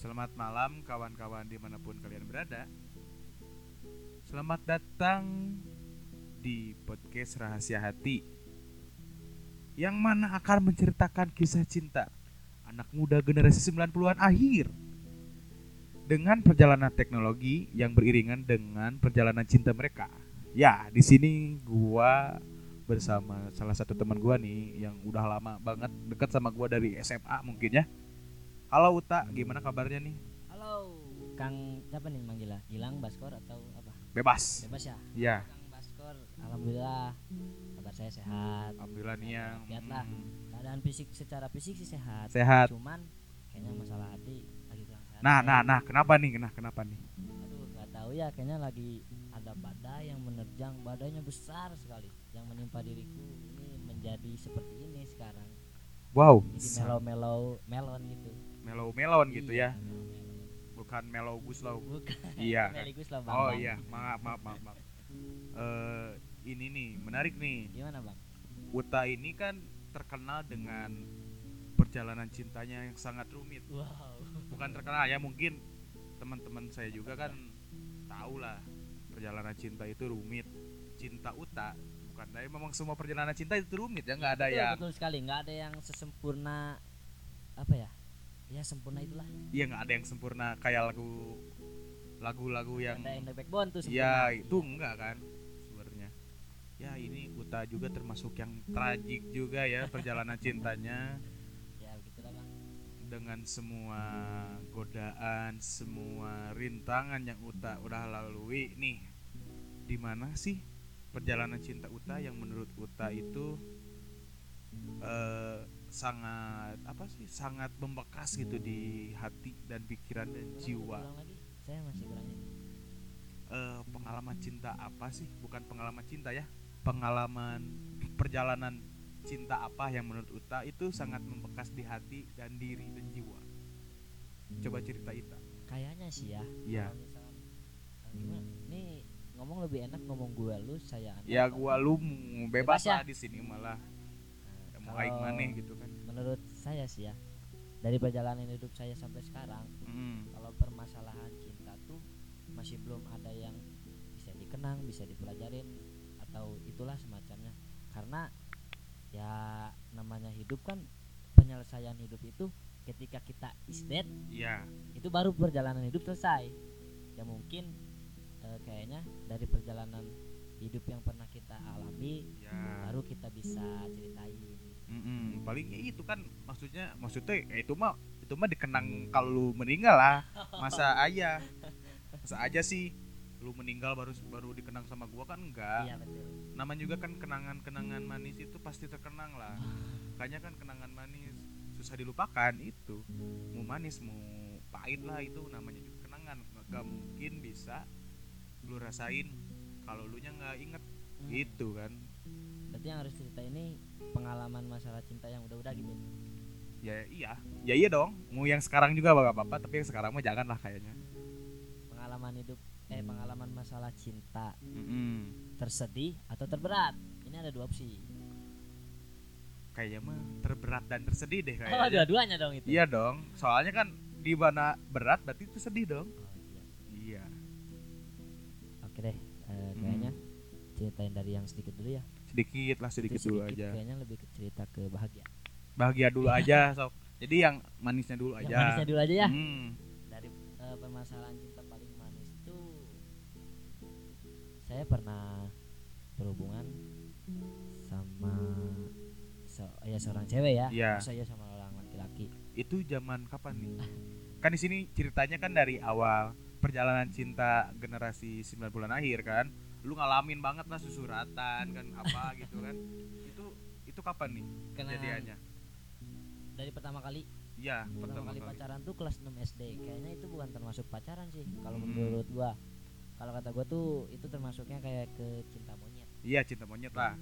Selamat malam kawan-kawan di mana pun kalian berada. Selamat datang di podcast Rahasia Hati Yang mana akan menceritakan kisah cinta Anak muda generasi 90-an akhir. Dengan perjalanan teknologi yang beriringan dengan perjalanan cinta mereka. Ya, di sini gua bersama salah satu teman gua nih yang udah lama banget dekat sama gua dari SMA mungkin ya. Halo Uta, gimana kabarnya nih? Halo, Kang siapa nih manggilnya? Gilang, Baskor atau apa? Bebas. Bebas ya? Iya. Kang Baskor, alhamdulillah kabar saya sehat. Alhamdulillah nih yang Lihat lah. mm, Keadaan fisik secara fisik sih sehat. sehat. Cuman kayaknya masalah hati lagi kurang sehat. Nah, nah, nah, kenapa nih? Nah, kenapa nih? Aduh, nggak tahu ya, kayaknya lagi ada badai yang menerjang, badainya besar sekali yang menimpa diriku. Ini menjadi seperti ini sekarang. Wow, Jadi melo-melo melon gitu. Mellow melon gitu ya, Iya, melo-melo. bukan mellow guslow. Bukan. Iya. Bang. Oh iya, maaf, maaf, maaf, maaf. Eh, ini nih menarik nih. Gimana, Bang? Uta ini kan terkenal dengan perjalanan cintanya yang sangat rumit. Wow. Bukan terkenal ya, mungkin teman-teman saya juga kan tahu lah perjalanan cinta itu rumit. Cinta Uta bukan dari memang semua perjalanan cinta itu rumit ya, nggak ada betul, yang betul sekali nggak ada yang sesempurna apa ya ya sempurna itulah. Iya nggak ada yang sempurna kayak lagu lagu-lagu yang ada yang the backbone tuh ya sempurna. itu enggak kan sebenarnya. Ya ini Uta juga termasuk yang tragik juga ya perjalanan cintanya. Ya begitulah bang. Dengan semua godaan semua rintangan yang Uta udah lalui nih di mana sih perjalanan cinta Uta yang menurut Uta itu eh, sangat apa sih sangat membekas gitu di hati dan pikiran dan jiwa lagi saya masih kurang ini eh, pengalaman cinta apa sih? Bukan pengalaman cinta ya, pengalaman perjalanan cinta apa yang menurut Uta itu sangat membekas di hati dan diri dan jiwa. Coba cerita Ita. kayaknya sih ya Iya. misalkan eh, gimana nih ngomong lebih enak ngomong gue lu saya Ya gua lu bebas Bebas ya? lah di sini malah Aing maneh gitu kan. menurut saya sih ya dari perjalanan hidup saya sampai sekarang Mm. kalau permasalahan cinta tuh masih belum ada yang bisa dikenang bisa dipelajarin atau itulah semacamnya karena ya namanya hidup kan penyelesaian hidup itu ketika kita is dead Iya. itu baru perjalanan hidup selesai ya mungkin eh, kayaknya dari perjalanan hidup yang pernah kita alami Ya. baru kita bisa ceritain Mm-mm. Paling ya itu kan maksudnya maksudnya ya itu mah itu mah dikenang kalau lu meninggal lah. Masa ayah. Masa aja sih lu meninggal baru baru dikenang sama gua kan enggak. iya betul namanya juga kan kenangan-kenangan manis itu pasti terkenang lah makanya kan kenangan manis susah dilupakan itu mau manis mau pahit lah itu namanya juga kenangan gak mungkin bisa lu rasain kalau lu nya nggak inget Hmm. gitu kan berarti yang harus cerita ini pengalaman masalah cinta yang udah-udah gitu. Ya iya. Ya iya dong. Mau yang sekarang juga gak apa-apa tapi yang sekarang mah jangan lah kayaknya. Pengalaman hidup eh pengalaman masalah cinta. Mm-mm. tersedih atau terberat? Ini ada dua opsi. Kayaknya mah terberat dan tersedih deh oh kayaknya. dua-duanya dong itu. Iya dong. Soalnya kan di mana berat berarti itu sedih dong. Oh, iya. iya. Oke deh eh, kayaknya ceritain dari yang sedikit dulu ya sedikit lah sedikit Itu dulu aja. kayaknya lebih ke cerita ke bahagia. Bahagia dulu aja sok. Jadi yang manisnya dulu aja. yang manisnya dulu aja ya. Hmm, dari eh, permasalahan cinta paling manis tuh saya pernah berhubungan sama se ya seorang cewek ya. Iya. saya sama orang laki-laki. Itu zaman kapan nih? Kan di sini ceritanya kan dari awal perjalanan cinta generasi 9 bulan akhir kan lu ngalamin banget lah susuratan kan apa gitu kan. Itu itu kapan nih kejadiannya? Dari pertama kali? Iya pertama, kali, pacaran tuh kelas 6 SD kayaknya itu bukan termasuk pacaran sih kalau Hmm. menurut gua. Kalau kata gua tuh itu termasuknya kayak ke cinta monyet. Iya cinta monyet lah.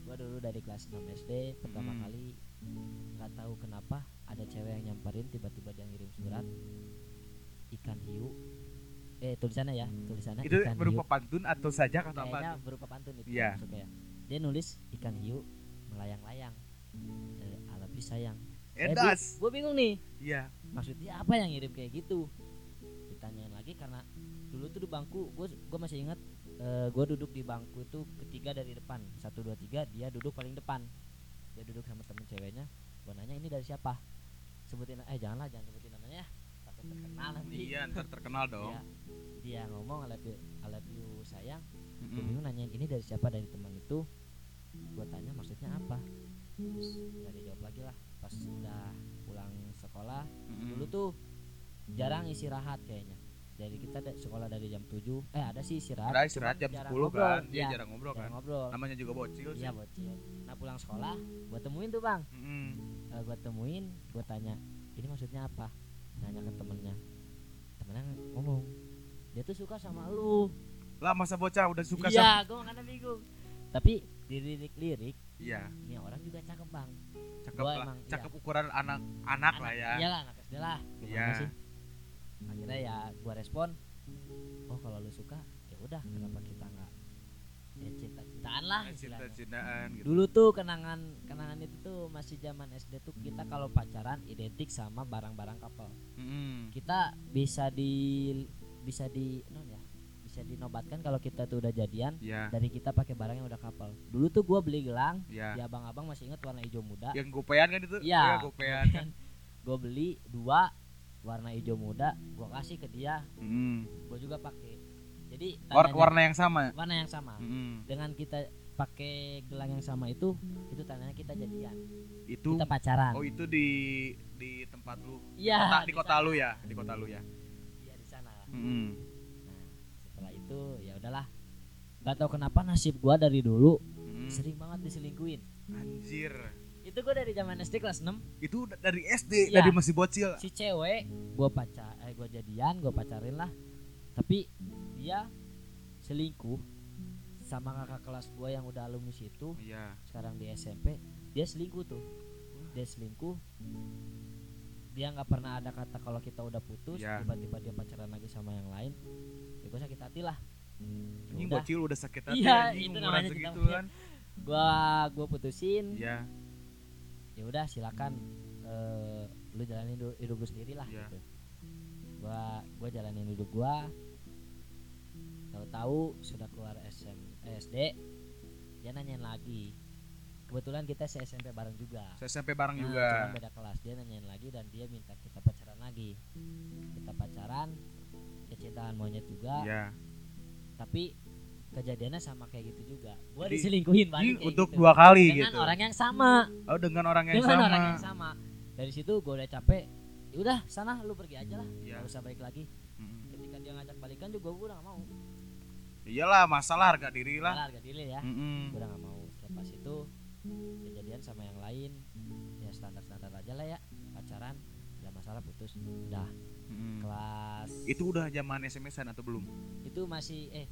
Gua dulu dari kelas 6 SD pertama Hmm. kali nggak tahu kenapa ada cewek yang nyamperin tiba-tiba dia ngirim surat ikan hiu eh tulisannya ya tulisannya itu ikan berupa hiu. pantun atau saja kata kayaknya berupa pantun itu Iya. masuknya ya. Dia nulis ikan hiu melayang-layang. Eh, you sayang. Edas. gue bingung nih. Iya. maksudnya apa yang ngirim kayak gitu? Ditanyain lagi karena dulu tuh di bangku gue gue masih ingat gue duduk di bangku itu ketiga dari depan. Satu dua tiga dia duduk paling depan. Dia duduk sama temen ceweknya. Gue nanya ini dari siapa? Sebutin eh janganlah jangan sebutin namanya ya. Takut terkenal nanti. Iya, ntar terkenal dong. Dia, dia ngomong I love you, I love you sayang gue Mm-mm. bingung nanyain ini dari siapa dari teman itu gue tanya maksudnya apa terus nggak dijawab lagi lah pas udah pulang sekolah Mm-mm. dulu tuh jarang istirahat kayaknya jadi kita da- sekolah dari jam 7 eh ada sih istirahat Ada istirahat jam cuman jarang 10 ngobrol. kan. Dia Iya, jarang ngobrol kan. jarang ngobrol Namanya juga bocil sih. iya bocil nah pulang sekolah gue temuin tuh bang Mm-mm. uh, gue temuin gue tanya ini maksudnya apa nanya ke temennya temennya ngomong dia tuh suka sama lu Lah masa bocah udah suka sama iya gue makanya bingung tapi di lirik-lirik Iya, ini orang juga cakep bang cakep Gua lah. emang, Cakep ukuran anak anak lah ya. iyalah anak SD lah gimana Iya. sih akhirnya ya gua respon oh kalau lu suka ya udah kenapa kita nggak ya cinta cintaan lah istilahnya. Cinta-cintaan gitu. dulu tuh kenangan kenangan itu tuh masih zaman SD tuh kita kalau pacaran identik sama barang-barang couple Mm-mm. kita bisa di bisa di non ya bisa dinobatkan kalau kita tuh udah jadian Iya. dari kita pakai barang yang udah couple dulu tuh gua beli gelang Iya. di abang-abang masih ingat warna hijau muda Yang gopean kan itu? Gopean kan. gue beli dua warna hijau muda gue kasih ke dia Mm-mm. gue juga pakai jadi War- tandanya- warna yang sama. warna yang sama Mm-mm. dengan kita pakai gelang yang sama itu itu tandanya kita jadian Itu kita pacaran Oh, itu di di tempat lu. Kota- di kota lu ya, di kota lu ya. Mm-mm. nah setelah itu ya udahlah nggak tahu kenapa nasib gue dari dulu Mm. sering banget diselingkuin Anjir. itu gue dari zaman SD kelas 6 Itu da- dari SD, Iya. dari masih bocil. si cewek gue pacar eh gue jadian gue pacarin lah tapi dia selingkuh sama kakak kelas gue yang udah alumni situ Iya. sekarang di SMP dia selingkuh tuh dia selingkuh dia nggak pernah ada kata kalau kita udah putus Iya. tiba-tiba dia pacaran lagi sama yang lain ya gue sakit hati lah Anjing Udah. bocil udah sakit hati Iya, anjing itu namanya segitu kan. gua gua putusin Iya. ya udah silakan eh, lu jalanin hidup, hidup lu sendiri lah Iya. gitu gua gua jalanin hidup gua tahu-tahu sudah keluar SM, eh, SD dia nanyain lagi kebetulan kita se SMP bareng juga Saya SMP bareng Nah, juga. cuman beda kelas dia nanyain lagi dan dia minta kita pacaran lagi kita pacaran ya cintaan monyet juga Iya. tapi kejadiannya sama kayak gitu juga gua Jadi, diselingkuhin balik kayak untuk gitu. dua kali dengan gitu. orang yang sama Oh, dengan orang yang dengan sama. orang yang sama dari situ gue udah capek ya udah sana lu pergi aja lah Iya. nggak usah balik lagi Mm-mm. ketika dia ngajak balikan juga gue udah gak mau Iyalah, masalah harga diri lah. Malah harga diri ya Mm-mm. gue udah gak mau selepas itu kejadian sama yang lain ya standar standar aja lah ya pacaran ada masalah putus udah Mm-mm. kelas Itu udah zaman SMS-an atau belum? itu masih eh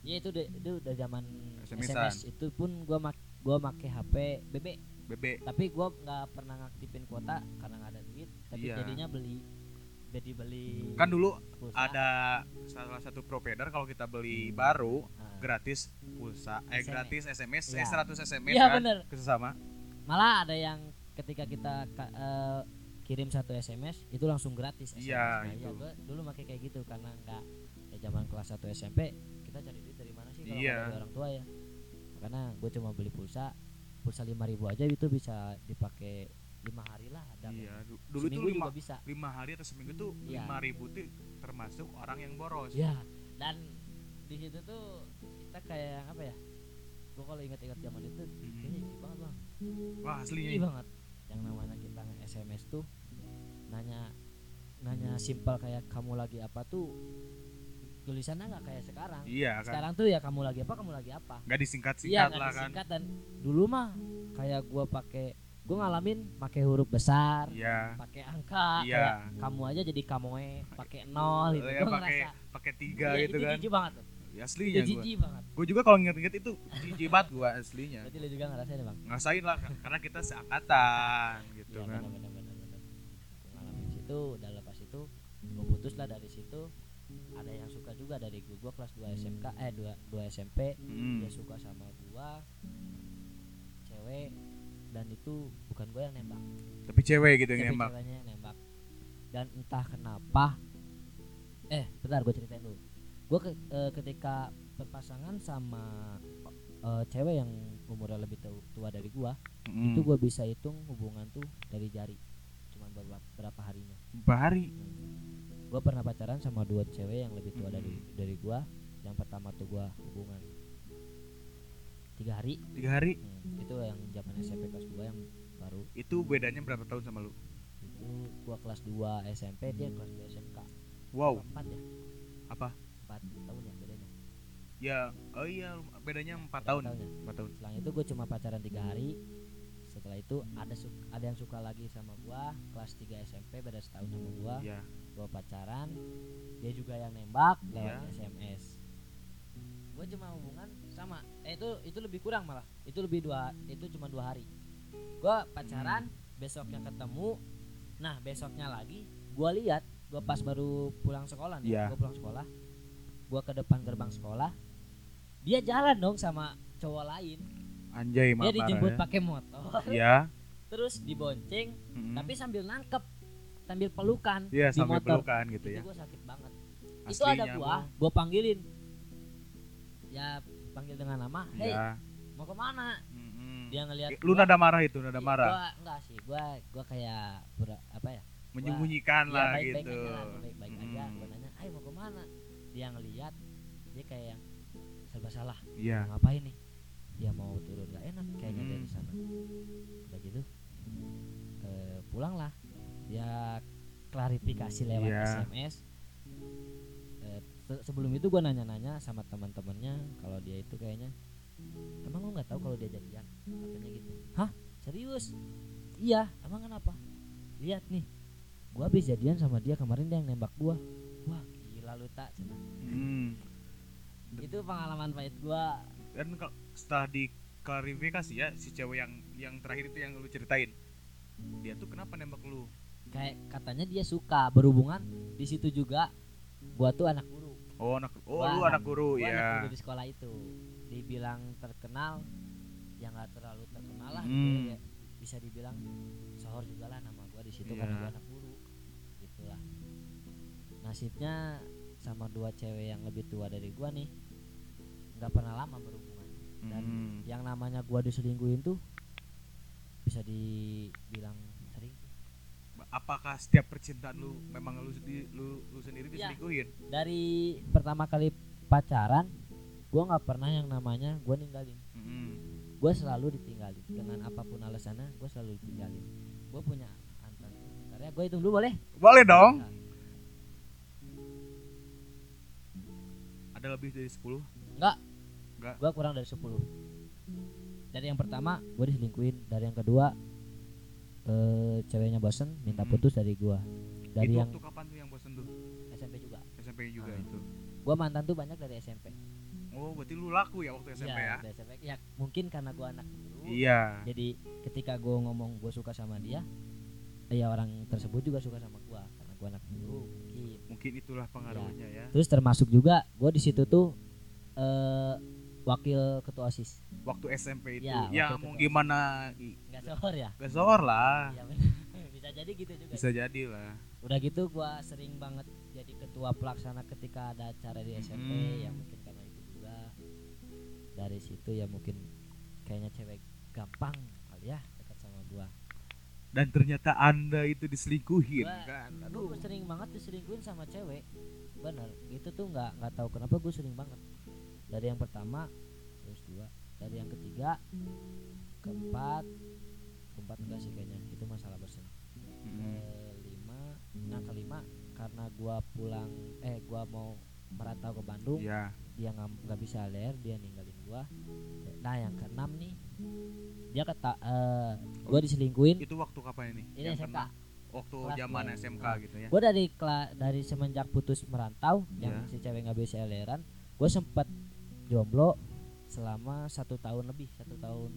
ya itu udah itu udah zaman SMS-an. SMS itu pun gue mak gua make HP BB BB. tapi gue nggak pernah ngaktifin kuota karena nggak ada duit tapi Iya. jadinya beli jadi beli Kan dulu pulsa. ada salah satu provider kalau kita beli baru Nah, gratis pulsa eh SMS. gratis SMS Iya. eh 100 SMS Iya, kan bener. malah ada yang ketika kita eh, kirim satu SMS itu langsung gratis SMS. Iya, Nah, itu. gua dulu pakai kayak gitu karena nggak ya zaman kelas 1 SMP kita cari duit dari mana sih kalau nggak dari orang tua ya makanya gue cuma beli pulsa pulsa 5000 aja itu bisa dipakai lima hari lah ada iya dulu itu Seminggu lima juga bisa. lima hari atau seminggu tuh Iya. lima ribu tuh termasuk orang yang boros. Ya dan di situ tuh kita kayak apa ya gue kalau ingat-ingat zaman itu Mm-mm. kayaknya jijik banget bang. Wah aslinya Jijik banget. Yang namanya kita nge-SMS tuh nanya nanya simpel kayak kamu lagi apa tuh? Tulisannya nggak kayak sekarang. Iya kan. Sekarang tuh ya kamu lagi apa kamu lagi apa? Nggak disingkat iya singkat nggak lah kan. disingkat dan dulu mah kayak gua pakai gua ngalamin pakai huruf besar iya. pakai angka Iya. kayak kamu aja jadi kamoe pakai nol gitu. Ya, pakai ngerasa pakai tiga iya, gitu itu kan. jijik banget tuh. Ya aslinya gua. jijik banget. Gua juga kalau inget-inget itu jijik banget gua aslinya. Berarti lu juga ngerasain bang? Ngasain lah karena kita seangkatan gitu Iya kan. benar benar. Gua ngalamin situ, udah lepas itu gue putus lah dari situ. Ada yang suka juga dari gue, gue kelas 2 SMK eh 2 2 SMP Mm. dia suka sama gua. Cewek dan itu bukan gue yang nembak Tapi cewek gitu tapi yang nembak. ceweknya yang nembak dan entah kenapa eh bentar gue ceritain dulu gue ke, eh, ketika berpasangan sama eh, cewek yang umurnya lebih tua, dari gua Mm. itu gue bisa hitung hubungan tuh dari jari cuman beberapa, berapa harinya Berapa hari? gue pernah pacaran sama dua cewek yang lebih tua dari Mm. dari gua yang pertama tuh gua hubungan tiga hari Tiga hari. Hmm, itu yang zaman SMP kelas 2 yang baru Itu bedanya berapa tahun sama lu? itu gua kelas 2 SMP dia kelas 2 SMK Wow. empat ya Apa? empat tahun ya bedanya Ya, oh iya bedanya empat tahun. ya Empat tahun. setelah itu gue cuma pacaran tiga hari setelah itu ada su- ada yang suka lagi sama gua kelas 3 SMP beda setahun sama gua Ya. gua pacaran dia juga yang nembak lewat Iya. SMS gua cuma hubungan sama eh itu itu lebih kurang malah itu lebih dua itu cuma dua hari gua pacaran besoknya ketemu nah besoknya lagi gua lihat gua pas baru pulang sekolah nih Iya. gua pulang sekolah gua ke depan gerbang sekolah dia jalan dong sama cowok lain Anjay, dia dijemput ya. pakai motor Ya. terus dibonceng Mm. tapi sambil nangkep sambil pelukan Iya, di sampai motor pelukan gitu itu ya. gue sakit banget itu ada Aslinya gua mah. gua panggilin ya panggil dengan nama hey Ya. mau ke mana Mm-mm. dia ngelihat Lu gua, nada marah itu, nada iya, marah. gua enggak sih gua gua kayak pura- apa ya Menyembunyikan ya, lah baik-baik gitu. aja lah baik-baik aja Mm. gua nanya ayo mau ke mana dia ngelihat dia kayak yang serba salah Iya. mau ngapain nih dia mau turun nggak enak kayaknya Hmm. dari sana udah gitu eh, pulang lah dia klarifikasi lewat Iya. SMS Eh, sebelum itu gua nanya-nanya sama teman-temannya kalau dia itu kayaknya emang lu nggak tahu kalau dia jadian? Katanya gitu. Hah? Serius? Iya. Emang kenapa? Lihat nih gua habis jadian sama dia kemarin dia yang nembak gua. Wah gila lu tak cenah. Hmm. itu pengalaman pahit gua. Dan kalau setelah diklarifikasi ya si cewek yang yang terakhir itu yang lu ceritain. Dia tuh kenapa nembak lu? kayak katanya dia suka berhubungan di situ juga. Gua tuh anak Oh, anak Oh, Gua lu anak- guru gua anak ya. guru di sekolah itu dibilang terkenal ya nggak terlalu terkenal lah Hmm. gitu ya. bisa dibilang sohor juga lah nama gua di situ karena Iya. gua anak guru gitulah nasibnya sama dua cewek yang lebih tua dari gua nih nggak pernah lama berhubungan dan Hmm. yang namanya gua diselingkuhin tuh bisa dibilang Apakah setiap percintaan lu memang lu sendiri lu, lu sendiri Iya. diselingkuhin? dari pertama kali pacaran gua nggak pernah yang namanya gua ninggalin Mm-mm. gue selalu ditinggalin dengan apa pun alasannya gue selalu ditinggalin gue punya mantan bentar ya gue hitung dulu boleh Boleh dong. Nah, Ada lebih dari 10? enggak Enggak. gue kurang dari 10 dari yang pertama gue diselingkuhin dari yang kedua eh ceweknya bosen minta Hmm. putus dari gue dari itu yang waktu kapan tuh yang bosen tuh? SMP juga SMP juga Ah. itu. gue mantan tuh banyak dari SMP Oh, berarti lu laku ya waktu SMP Iya, ya? dari SMP ya mungkin karena gue anak guru Iya. jadi ketika gue ngomong gue suka sama dia ya orang tersebut juga suka sama gue karena gue anak guru mungkin Mungkin itulah pengaruhnya ya. Terus termasuk juga gue di situ tuh eh wakil ketua OSIS. Waktu SMP itu. Ya, Ya, waktu mau ketua gimana Enggak sohor ya? gak sohor lah. Iya bener. Bisa jadi gitu juga. Bisa jadi lah. Udah gitu gua sering banget jadi ketua pelaksana ketika ada acara di SMP Hmm. ya mungkin karena itu juga. Dari situ ya mungkin kayaknya cewek gampang kali ya dekat sama gua. Dan ternyata Anda itu diselingkuhin Gua- kan. Aduh, Aduh. sering banget diselingkuhin sama cewek. Bener, itu tuh nggak nggak tahu kenapa gue sering banget. Dari yang pertama, terus dua, dari yang ketiga, keempat, keempat enggak sih kayaknya itu masalah bosan. Mm-mm. Kelima, nah kelima karena gua pulang, eh gua mau merantau ke Bandung, Iya. dia nggak bisa LR, dia ninggalin gua. Nah yang keenam nih, dia kata, eh gua diselingkuhin. Itu waktu kapan ini? Ini Yang SMK. kena- Waktu zaman. SMK Ah. gitu ya. gue dari dari semenjak putus merantau yang Ya. si cewek nggak bisa LDRan gue sempat jomblo selama satu tahun lebih satu tahun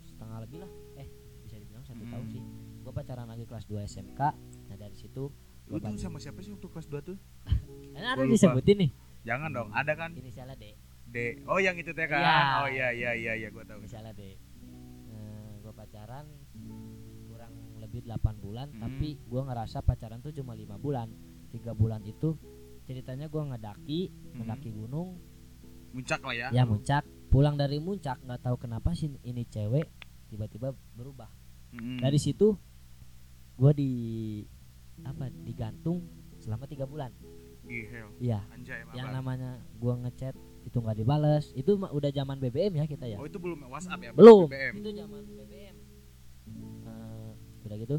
setengah lebih lah eh bisa dibilang satu tahun Hmm. sih gue pacaran lagi kelas 2 SMK nah dari situ Lu tuh sama siapa sih waktu kelas 2 tuh? Ini ada lupa. disebutin nih Jangan dong, ada kan inisialnya D D. Oh, yang itu teh kan. Iya. Oh iya iya iya iya gua tahu. inisialnya D Eh, gue pacaran kurang lebih 8 bulan Hmm. tapi gua ngerasa pacaran tuh cuma lima bulan tiga bulan itu ceritanya gua ngedaki Hmm. mendaki gunung Muncak lah ya. ya muncak. Pulang dari muncak nggak tahu kenapa sih ini cewek tiba-tiba berubah. Mm. dari situ gua di apa digantung selama tiga bulan. Iya. Yang namanya gua ngechat itu nggak dibales. Itu mah udah zaman BBM ya kita ya? Oh itu belum WhatsApp ya? belum. BBM. itu zaman BBM Eh, udah gitu.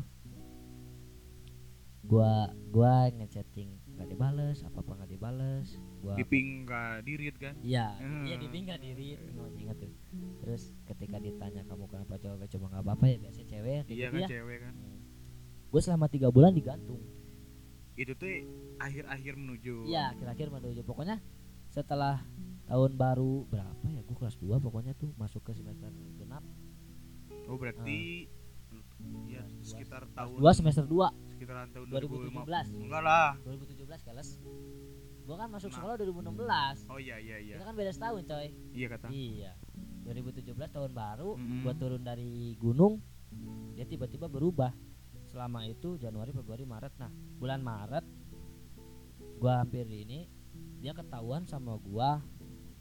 Gua gua ngechatting nggak dibales apa apa nggak dibales gua Di ping ka dirit kan? iya Hmm. iya di pinggir diri oh, ingat tuh terus ketika ditanya kamu kenapa cowok cuma nggak apa apa ya biasa cewek kayak Iya gitu kan ya cewek kan. gue selama tiga bulan digantung Itu tuh akhir-akhir menuju. iya akhir-akhir menuju pokoknya setelah tahun baru berapa ya gue kelas 2 pokoknya tuh masuk ke semester genap Oh berarti ya Kelas dua. sekitar tahun 2 semester 2 sekitaran tahun 2017 2015. Enggak lah. 2017 kelas gue kan masuk Nah. sekolah 2016 Oh iya iya iya. kita kan beda setahun coy Iya kata. iya 2017 tahun baru Mm-mm. gua turun dari gunung dia tiba-tiba berubah selama itu Januari Februari Maret nah bulan Maret gua hampir ini dia ketahuan sama gua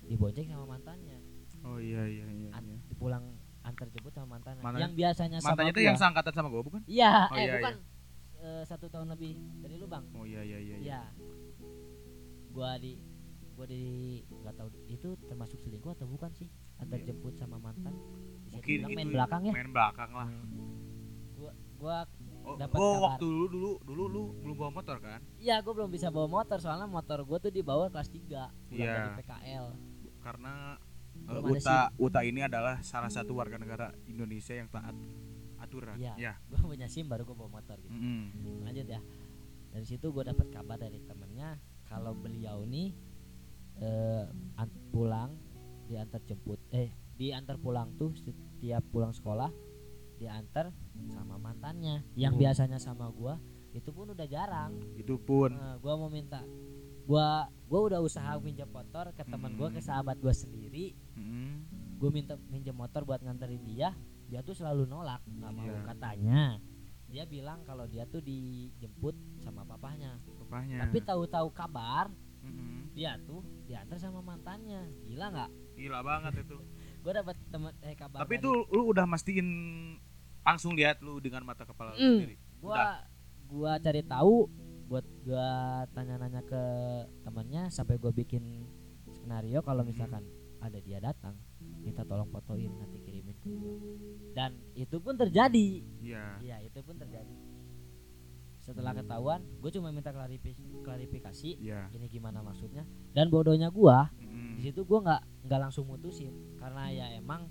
dibonceng sama mantannya Oh iya iya iya. An- iya. pulang antar jemput sama mantannya Mantannya- yang biasanya sama Mantannya gua yang seangkatan sama gua bukan? iya Oh, eh iya, bukan Eh, satu tahun lebih dari lu bang Oh iya iya iya. iya. Iya. Gua di gua di nggak tahu itu termasuk selingkuh atau bukan sih? Antar Iya. jemput sama mantan. Bisa Mungkin itu main belakang ya. Main belakang lah. Gua gua Oh, Dapat oh, kabar. waktu dulu dulu dulu lu belum bawa motor kan? iya gua belum bisa bawa motor soalnya motor gua tuh dibawa kelas 3 pulang dari PKL. Karena uh, Belum ada Uta Uta ini adalah salah satu warga negara Indonesia yang taat aturan. Iya. Ya. Gua punya SIM baru gua bawa motor gitu. Mm-mm. Lanjut ya. Dari situ gua dapat kabar dari temennya kalau beliau nih eh an- pulang diantar jemput eh diantar pulang tuh setiap pulang sekolah diantar sama mantannya yang Oh. biasanya sama gua itu pun udah jarang Itu pun Nah, gua mau minta gua gua udah usaha pinjam motor ke teman gua ke Hmm. sahabat gua sendiri mm, gua minta pinjam motor buat nganterin dia dia tuh selalu nolak nggak mau Iya. katanya dia bilang kalau dia tuh dijemput sama papahnya papahnya. tapi tahu-tahu kabar Mm-mm. dia tuh diantar sama mantannya gila nggak Gila banget itu. gua dapat temen eh kabar Tapi itu lu udah mastiin langsung lihat lu dengan mata kepala lu Mm. sendiri. gua gua cari tahu buat gua tanya-nanya ke temannya sampai gua bikin skenario kalau misalkan ada dia datang minta tolong fotoin nanti kirimin ke gua dan itu pun terjadi Iya. iya itu pun terjadi setelah ketahuan gue cuma minta klarifikasi, klarifikasi Iya. ini gimana maksudnya dan bodohnya gua Mm-mm. di situ gua nggak nggak langsung mutusin karena ya emang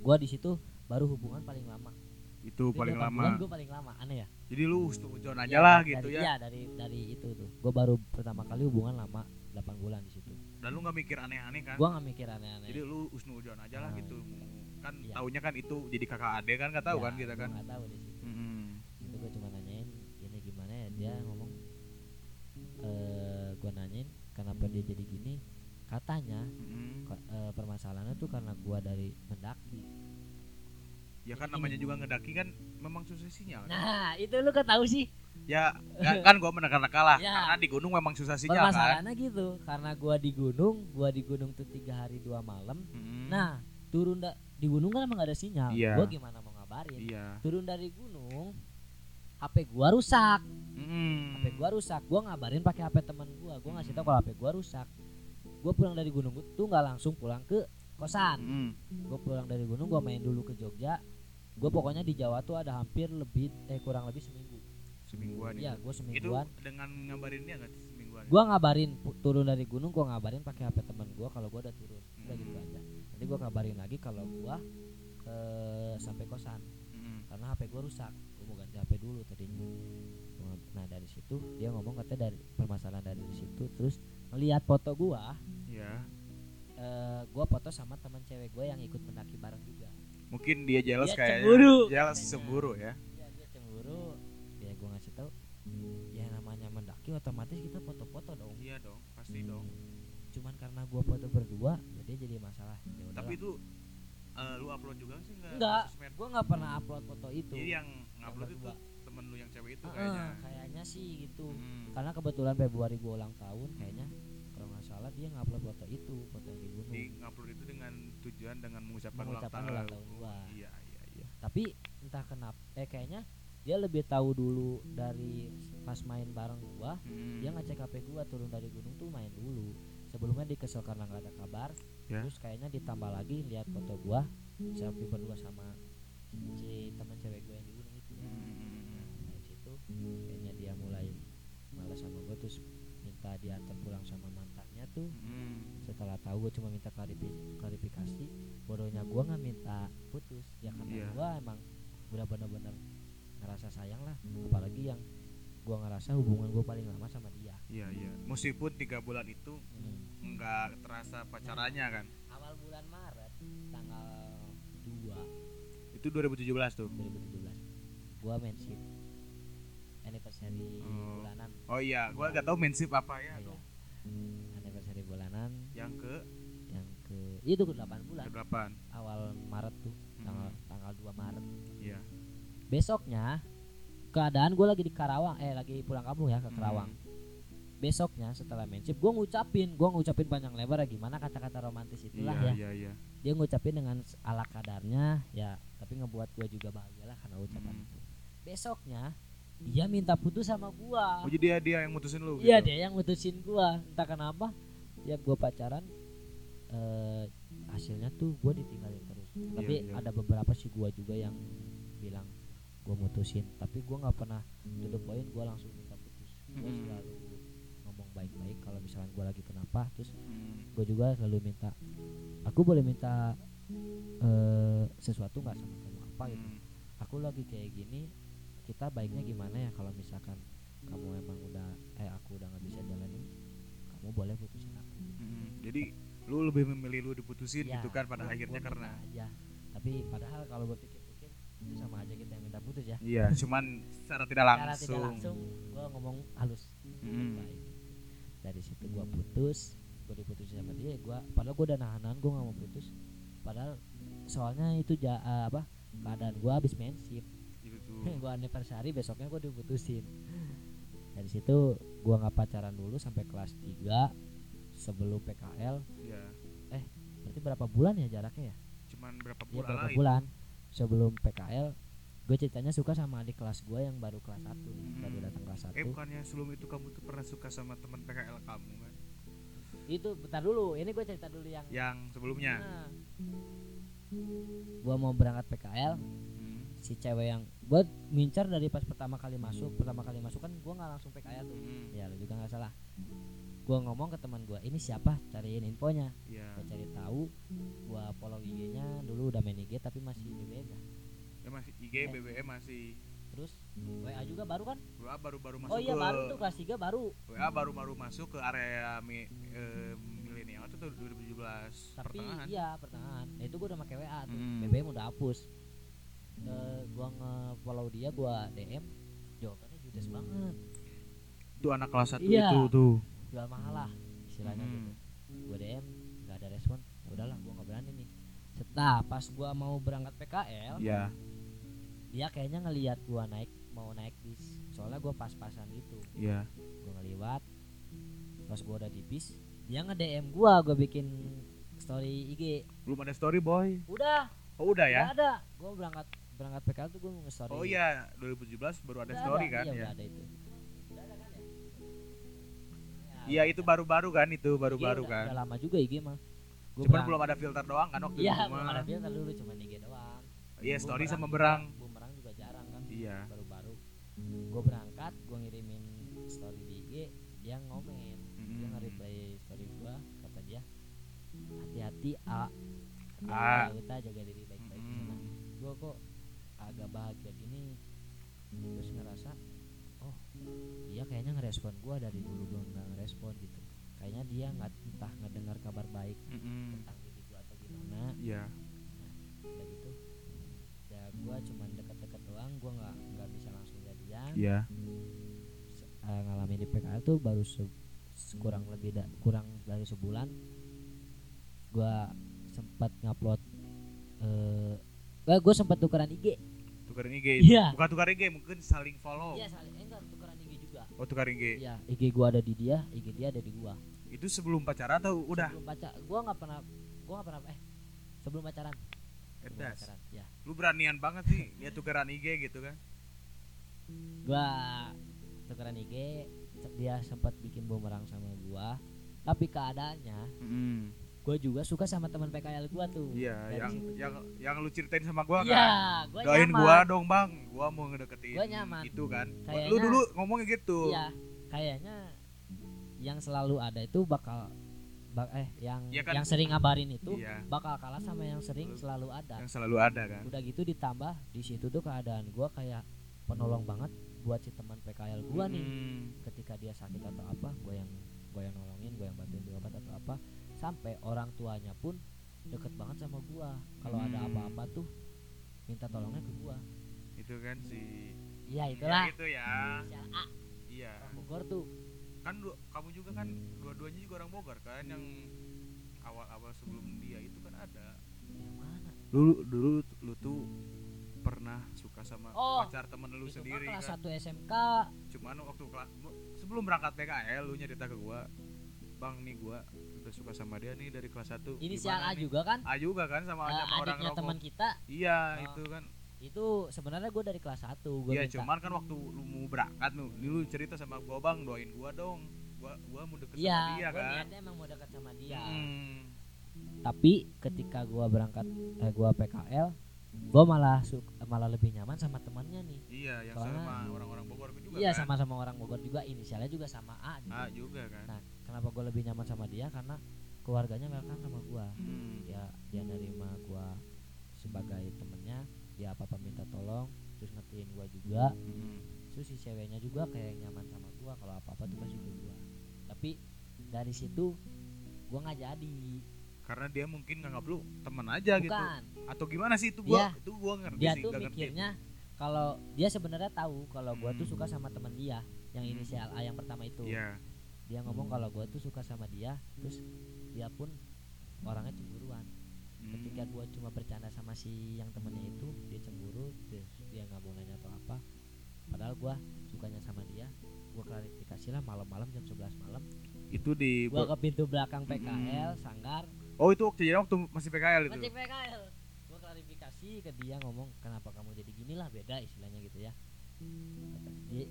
gua di situ baru hubungan paling lama Itu Di paling lama. gua paling lama aneh ya Jadi lu setujuan aja Iya, lah dari- gitu ya. Iya dari dari itu tuh. Gue baru pertama kali hubungan lama 8 bulan di situ. Dan lu nggak mikir aneh-aneh kan? Gue nggak mikir aneh-aneh. Jadi lu usnujon aja lah Ah. gitu. Kan Iya. taunya kan itu jadi kakak ade kan nggak tahu Ya, kan kita kan. nggak tahu di situ. Mm-mm. Itu gue cuma nanyain ini gimana ya dia ngomong. Eh gue nanyain kenapa dia jadi gini. Katanya eh, permasalahannya tuh karena gua dari mendaki. Ya kan namanya juga ngedaki kan memang susah sinyal. kan? Nah itu lu kan tahu sih. Ya kan gua menekan-nekan lah Ya. karena di gunung memang susah sinyal kan. Permasalahannya gitu karena gua di gunung, gua di gunung tuh tiga hari dua malam. Mm-mm. Nah turun da- di gunung kan emang gak ada sinyal. Iya. Gua gimana mau ngabarin? Iya. turun dari gunung HP gua rusak. Mm-mm. HP gua rusak. Gua ngabarin pakai HP teman gua. Gua ngasih tahu kalau HP gua rusak. Gua pulang dari gunung tuh nggak langsung pulang ke kosan. Mm-mm. gua pulang dari gunung gua main dulu ke Jogja. Gua pokoknya di Jawa tuh ada hampir lebih eh kurang lebih seminggu. Semingguan iya itu. gua Itu semingguan dengan ngabarin dia nggak sih semingguan? gua ngabarin turun dari gunung gua ngabarin pakai HP teman gua kalau gua udah turun. Udah gitu aja. Nanti gua kabarin lagi kalau gua eh, sampai kosan. Mm-mm. karena HP gue rusak gue mau ganti HP dulu tadinya Gua nah dari situ dia ngomong katanya dari permasalahan dari situ terus ngelihat foto gua Iya. eh gua foto sama teman cewek gue yang ikut mendaki bareng juga Mungkin dia jealous Dia kayaknya. cemburu. Kayaknya. cemburu ya. Iya dia cemburu ya gue ngasih tahu ya namanya mendaki otomatis kita foto-foto dong Iya dong, pasti dong. cuman karena gua foto berdua ya dia jadi masalah ya udahlah. Tapi itu eh, lu upload juga sih nggak sosmed? gue nggak pernah upload foto itu jadi yang ngupload itu temen lu yang cewek itu kayaknya kayaknya sih gitu Hmm. karena kebetulan Februari gue ulang tahun kayaknya kalau nggak salah dia ngupload foto itu foto yang di gunung di ngupload itu dengan tujuan dengan mengucapkan, Mengucapkan ulang ulang tahun, tahun gua. iya iya iya tapi entah kenapa eh kayaknya dia lebih tahu dulu dari pas main bareng gua Hmm. dia ngecek HP gua turun dari gunung tuh main dulu sebelumnya dia kesel karena nggak ada kabar Ya. terus kayaknya ditambah lagi lihat foto gua selfie berdua sama si teman cewek gua kayaknya dia mulai malas sama gua terus minta diantar pulang sama mantannya tuh. Hmm. setelah tahu gue cuma minta klarifi- klarifikasi bodohnya gue nggak minta putus. Ya karena Iya. gue emang udah bener-bener ngerasa sayang lah. Apalagi yang gue ngerasa hubungan gue paling lama sama dia. Iya iya. Meskipun tiga bulan itu nggak terasa pacarannya kan? Awal bulan Maret tanggal 2 itu 2017 tuh? 2017 gue mensip anniversary Oh. bulanan. Oh iya gua nggak tahu mensip apa ya Iya. anniversary bulanan. Yang ke? Yang ke itu ke 8 bulan. Delapan awal Maret tuh tanggal Hmm. tanggal 2 Maret. Iya. Besoknya keadaan gue lagi di Karawang eh lagi pulang kampung ya ke Hmm. Karawang. Besoknya setelah mensip gue ngucapin gue ngucapin panjang lebar ya gimana kata-kata romantis itulah iya ya. iya iya. Dia ngucapin dengan ala kadarnya ya tapi ngebuat gue juga bahagia lah karena ucapan Hmm. itu. Besoknya dia minta putus sama gue oh jadi dia dia yang mutusin lu iya gitu? dia yang mutusin gue entah kenapa ya gue pacaran eh hasilnya tuh gue ditinggalin terus tapi iya. ada beberapa sih gue juga yang bilang gue mutusin tapi gue nggak pernah to the point gue langsung minta putus gue Mm-mm. selalu ngomong baik-baik kalau misalnya gue lagi kenapa terus Hmm. gue juga selalu minta aku boleh minta eh sesuatu nggak sama kamu apa gitu Hmm. aku lagi kayak gini kita baiknya gimana ya kalau misalkan kamu emang udah eh aku udah nggak bisa jalanin kamu boleh putusin aku. Hmm. jadi lu lebih memilih lu diputusin Ya, gitu kan pada akhirnya karena aja. Tapi padahal kalau berpikir-pikir itu sama aja kita yang minta putus ya. Iya cuman secara tidak Secara langsung, tidak langsung gue ngomong halus. Hmm. baik. Dari situ gue putus gue diputusin sama dia gue padahal gue udah nahan gue nggak mau putus. Padahal soalnya itu ja, eh, apa keadaan gue habis gitu tuh gue anniversary besoknya gue diputusin. Dari situ gue nggak pacaran dulu sampai kelas 3 sebelum PKL ya berarti berapa bulan ya jaraknya ya? Cuman berapa Iya bulan berapa lain. bulan sebelum PKL gue ceritanya suka sama adik kelas gue yang baru kelas 1 Hmm. baru datang kelas 1 eh bukannya sebelum itu kamu tuh pernah suka sama teman PKL kamu kan itu bentar dulu. Ini gue cerita dulu yang yang sebelumnya? Nah, gue mau berangkat PKL Hmm. Si cewek yang gue ngincar dari pas pertama kali masuk pertama kali masuk kan gue nggak langsung PKL tuh. Hmm. ya lu juga nggak salah. Gue ngomong ke teman gue ini siapa? Cariin infonya. Iya. gue cari tahu gue follow IG-nya dulu udah main IG tapi masih BBM ya Ya masih IG, Eh. BBM masih. Terus WA juga baru kan? WA baru-baru masuk oh iya ke baru tuh kelas 3 baru. WA baru-baru masuk ke area mi, eh, milenial itu tuh 2017 tapi pertengahan. iya pertengahan. Nah, itu gue udah pakai WA tuh. Hmm. BBM udah hapus Eh gue nge-follow dia gue DM jawabannya judes banget Itu anak kelas 1 Iya. itu tuh. jual mahal lah istilahnya Hmm. gitu gue DM nggak ada respon ya udahlah gue nggak berani nih setelah pas gue mau berangkat PKL Ya. dia kayaknya ngelihat gue naik mau naik bis soalnya gue pas-pasan gitu Iya. gue ngeliwat pas gue udah di bis dia nge DM gue gue bikin story IG Belum ada story boy. udah Oh udah ya. Nggak ada gue berangkat berangkat PKL tuh gue nge-story Oh iya, 2017 baru ada Udah story ada, kan iya, ya. ada itu kan ya? Ya, Iya, udah itu baru-baru kan itu, baru-baru udah- kan. Udah lama juga IG mah Gua Cuman berang- belum ada filter doang kan waktu Iya itu belum mah. ada filter dulu cuma IG doang Iya, story sama berang. Bumerang juga jarang kan Iya. baru-baru gue berangkat gue ngirimin story di IG dia ngomen dia Mm. nge-reply story gue kata dia hati-hati A A. jaga kita jaga diri baik-baik Mm. gue kok agak bahagia gini terus ngerasa oh dia kayaknya ngerespon gue dari dulu gue nggak ngerespon gitu kayaknya dia nggak entah ngedengar kabar baik Mm-mm. tentang diri gue atau gimana Iya. udah gitu ya gue cuman deket-deket doang gue nggak nggak bisa langsung jadian Iya. Se- eh, ngalamin di PKL tuh baru se- kurang lebih da- kurang dari sebulan gue sempat ngupload eh eh, gue sempat tukeran IG tukarin IG itu. Iya. bukan tukarin IG mungkin saling follow. Iya saling eh, enggak tukeran IG juga. Oh tukar IG iya IG gue ada di dia IG dia ada di gua. Itu sebelum pacaran atau udah? sebelum pacar gua nggak pernah gua nggak pernah eh sebelum pacaran. Sebelum Edas. pacaran ya lu beranian banget sih dia tukeran IG gitu kan? Gua tukeran IG dia sempat bikin bumerang sama gua. Tapi keadaannya gua juga suka sama teman PKL gua tuh iya yang situ. yang yang lu ceritain sama gua iya kan gua doain gua dong bang gua mau ngedeketin Gua nyaman. itu kan Kayaknya- lu dulu ngomongnya gitu iya kayaknya yang selalu ada itu bakal bak- eh yang Iya kan? yang sering ngabarin itu Iya. bakal kalah sama yang sering selalu ada yang selalu ada kan udah gitu ditambah di situ tuh keadaan gua kayak penolong banget buat si teman PKL gua nih Hmm. ketika dia sakit atau apa gue yang gue yang nolongin gue yang bantuin beli obat atau apa sampai orang tuanya pun deket banget sama gua. Kalau ada Hmm. apa-apa tuh minta tolongnya ke gua. Itu kan si iya ya itulah. gitu ya. Inisial A. Iya. Orang Bogor tuh. Kan lu- kamu juga kan dua-duanya juga orang Bogor kan yang awal-awal sebelum dia itu kan ada. Yang mana? Dulu dulu lu tuh pernah suka sama Oh, pacar temen lu itu sendiri mah kelas kan? 1 SMK cuman waktu kelas sebelum berangkat PKL lu nyerita ke gua bang nih gua udah suka sama dia nih dari kelas 1 inisial A juga kan? A juga kan sama, Eh, sama orang rokok. teman kita. Iya Oh. itu kan. Itu sebenarnya gue dari kelas 1 gue iya cuman kan waktu lu mau berangkat lu lu cerita sama gua bang doain gua dong. Gua gua mau deket iya sama dia gue kan. niatnya emang mau dekat sama dia. Hmm. tapi ketika gua berangkat eh gua PKL gua malah su- malah lebih nyaman sama temannya nih. Iya yang Soalnya- sama orang-orang Bogor juga iya kan. sama-sama orang Bogor juga inisialnya juga sama A juga. A juga kan. Nah kenapa gua lebih nyaman sama dia? Karena keluarganya welcome sama gua. Hmm. dia dia nerima gua sebagai temennya dia apa apa minta tolong terus ngertiin gua juga. Hmm. terus si ceweknya juga kayak nyaman sama gua kalau apa apa tuh pasti ke gua. Tapi dari situ gua nggak jadi. Karena dia mungkin nganggap lu teman aja gitu. Bukan. Atau gimana sih itu gua? Iya. itu gua ngerti dia sih tuh mikirnya kalau dia sebenarnya tahu kalau gua tuh Hmm. suka sama teman dia yang Hmm. inisial A yang pertama itu. Iya dia ngomong kalau gua tuh suka sama dia terus dia pun orangnya cemburuan. Hmm. ketika gua cuma bercanda sama si yang temennya itu dia cemburu terus dia nggak mau nanya atau apa padahal gua sukanya sama dia gua klarifikasi lah malam-malam jam 11 malam. Itu di gua ke pintu belakang PKL sanggar. Oh itu waktu jadi waktu masih PKL itu? Masih PKL gua klarifikasi ke dia ngomong kenapa kamu jadi gini lah? Beda istilahnya gitu ya. Dia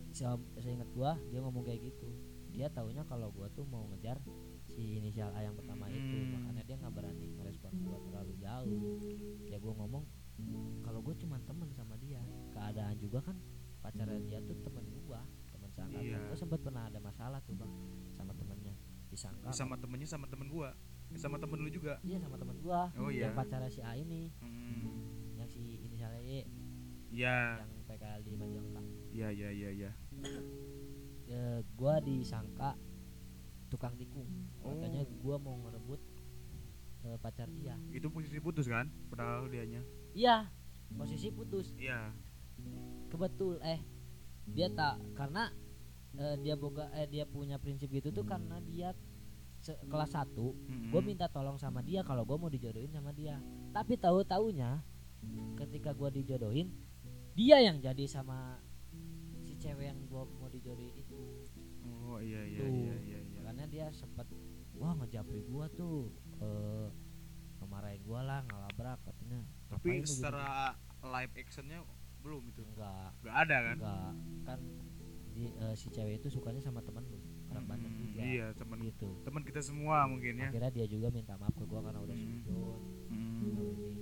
seingat gua dia ngomong kayak gitu dia taunya kalau gua tuh mau ngejar si inisial A yang pertama itu. Hmm. makanya dia nggak berani ngerespon gua terlalu jauh. Ya gua ngomong kalau gua cuma temen sama dia keadaan juga kan pacarnya dia tuh temen gua temen seangkatan Iya. gua. Sempat pernah ada masalah tuh bang sama temennya disangka sama temennya sama temen gua. Eh, sama temen lu juga? Iya sama temen gua Oh, iya. yang pacarnya si A ini. Hmm. yang si inisialnya Y ya yang PKL di Majalengka ya ya ya ya e, gua disangka tukang tikung Oh. katanya gua mau ngerebut e, pacar dia. Itu posisi putus kan? Padahal dianya. Iya posisi putus. Iya. Kebetul eh dia tak karena e, dia boga eh dia punya prinsip gitu tuh karena dia kelas 1 Mm-mm. gue minta tolong sama dia kalau gue mau dijodohin sama dia. Tapi tahu taunya ketika gue dijodohin dia yang jadi sama cewek yang gue mau dijodohin itu. Oh iya iya Tuh. iya iya iya. makanya dia sempet wah ngejapri gue tuh eh ngemarahin gue lah ngelabrak katanya. Tapi "Ngapain lu gitu?" secara live actionnya belum itu? Enggak nggak ada kan? Enggak kan di, eh, si cewek itu sukanya sama temen lu orang Hmm, juga iya teman gitu. teman kita semua mungkin ya. Akhirnya dia juga minta maaf ke gue karena udah Hmm. sujud. Hmm. Ini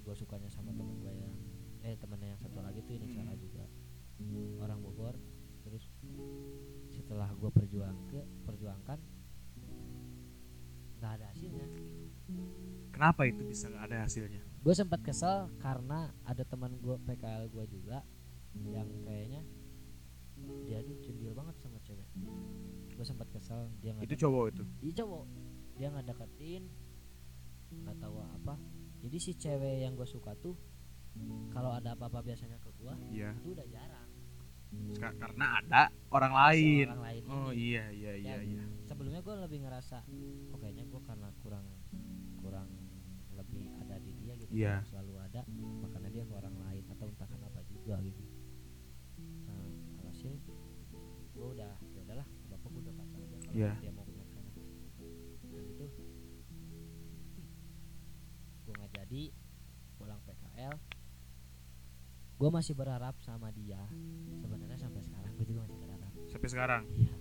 gue sukanya sama temen gue yang eh temennya yang satu lagi tuh ini salah juga orang Bogor. Terus setelah gue perjuang ke perjuangkan nggak ada hasilnya. Kenapa itu bisa nggak ada hasilnya? Gue sempat kesel karena ada teman gue PKL gue juga yang kayaknya dia tuh cendil banget sama cewek. Gue sempat kesel dia nggak itu cowok itu? Iya cowok. Dia nggak deketin nggak tahu apa. Jadi si cewek yang gue suka tuh kalau ada apa-apa biasanya ke gue iya. itu udah jarang karena ada orang lain. orang lain. Oh iya iya iya Dan iya sebelumnya gue lebih ngerasa oh kayaknya gue karena kurang kurang lebih ada di dia gitu yang selalu ada makanya dia ke orang lain atau entah kenapa juga gitu. Nah alhasil gue udah ya udahlah bapak gue udah kata aja kalau Iya. dia mau punya anak nah gitu gue nggak jadi pulang PKL gue masih berharap sama dia gue juga masih berharap. Sampai sekarang? Iya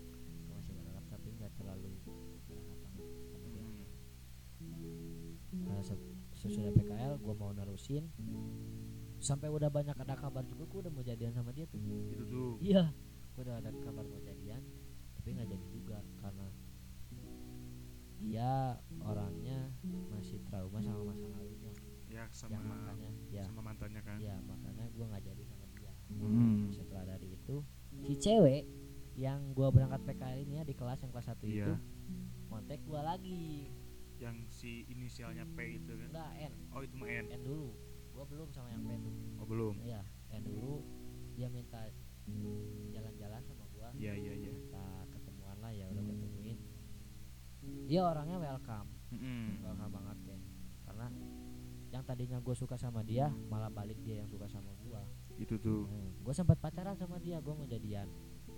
gue masih berharap tapi nggak terlalu berharap banget. Sama dia Hmm. Nah, se- sesudah PKL gue mau nerusin. Sampai udah banyak ada kabar juga gue udah mau jadian sama dia tuh. Itu tuh. Iya gue udah ada kabar mau jadian tapi nggak jadi juga karena dia orangnya masih trauma sama masa lalunya. Ya sama yang makanya ya. sama mantannya kan? Ya makanya gue nggak jadi sama dia. Hmm. setelah dari itu si cewek yang gue berangkat PKL ini ya di kelas yang kelas satu Iya. itu kontak gue lagi. Yang si inisialnya P itu kan? Enggak N. Oh itu mah N. N dulu. Gue belum sama yang P tuh oh belum? Iya, N dulu. Dia minta jalan-jalan sama gua, iya iya iya. Minta ketemuan lah ya udah ketemuin. Dia orangnya welcome, Mm-mm. welcome banget ya. Karena yang tadinya gue suka sama dia malah balik dia yang suka sama gua. Itu tuh. Hmm, gue sempat pacaran sama dia, gue mau jadian.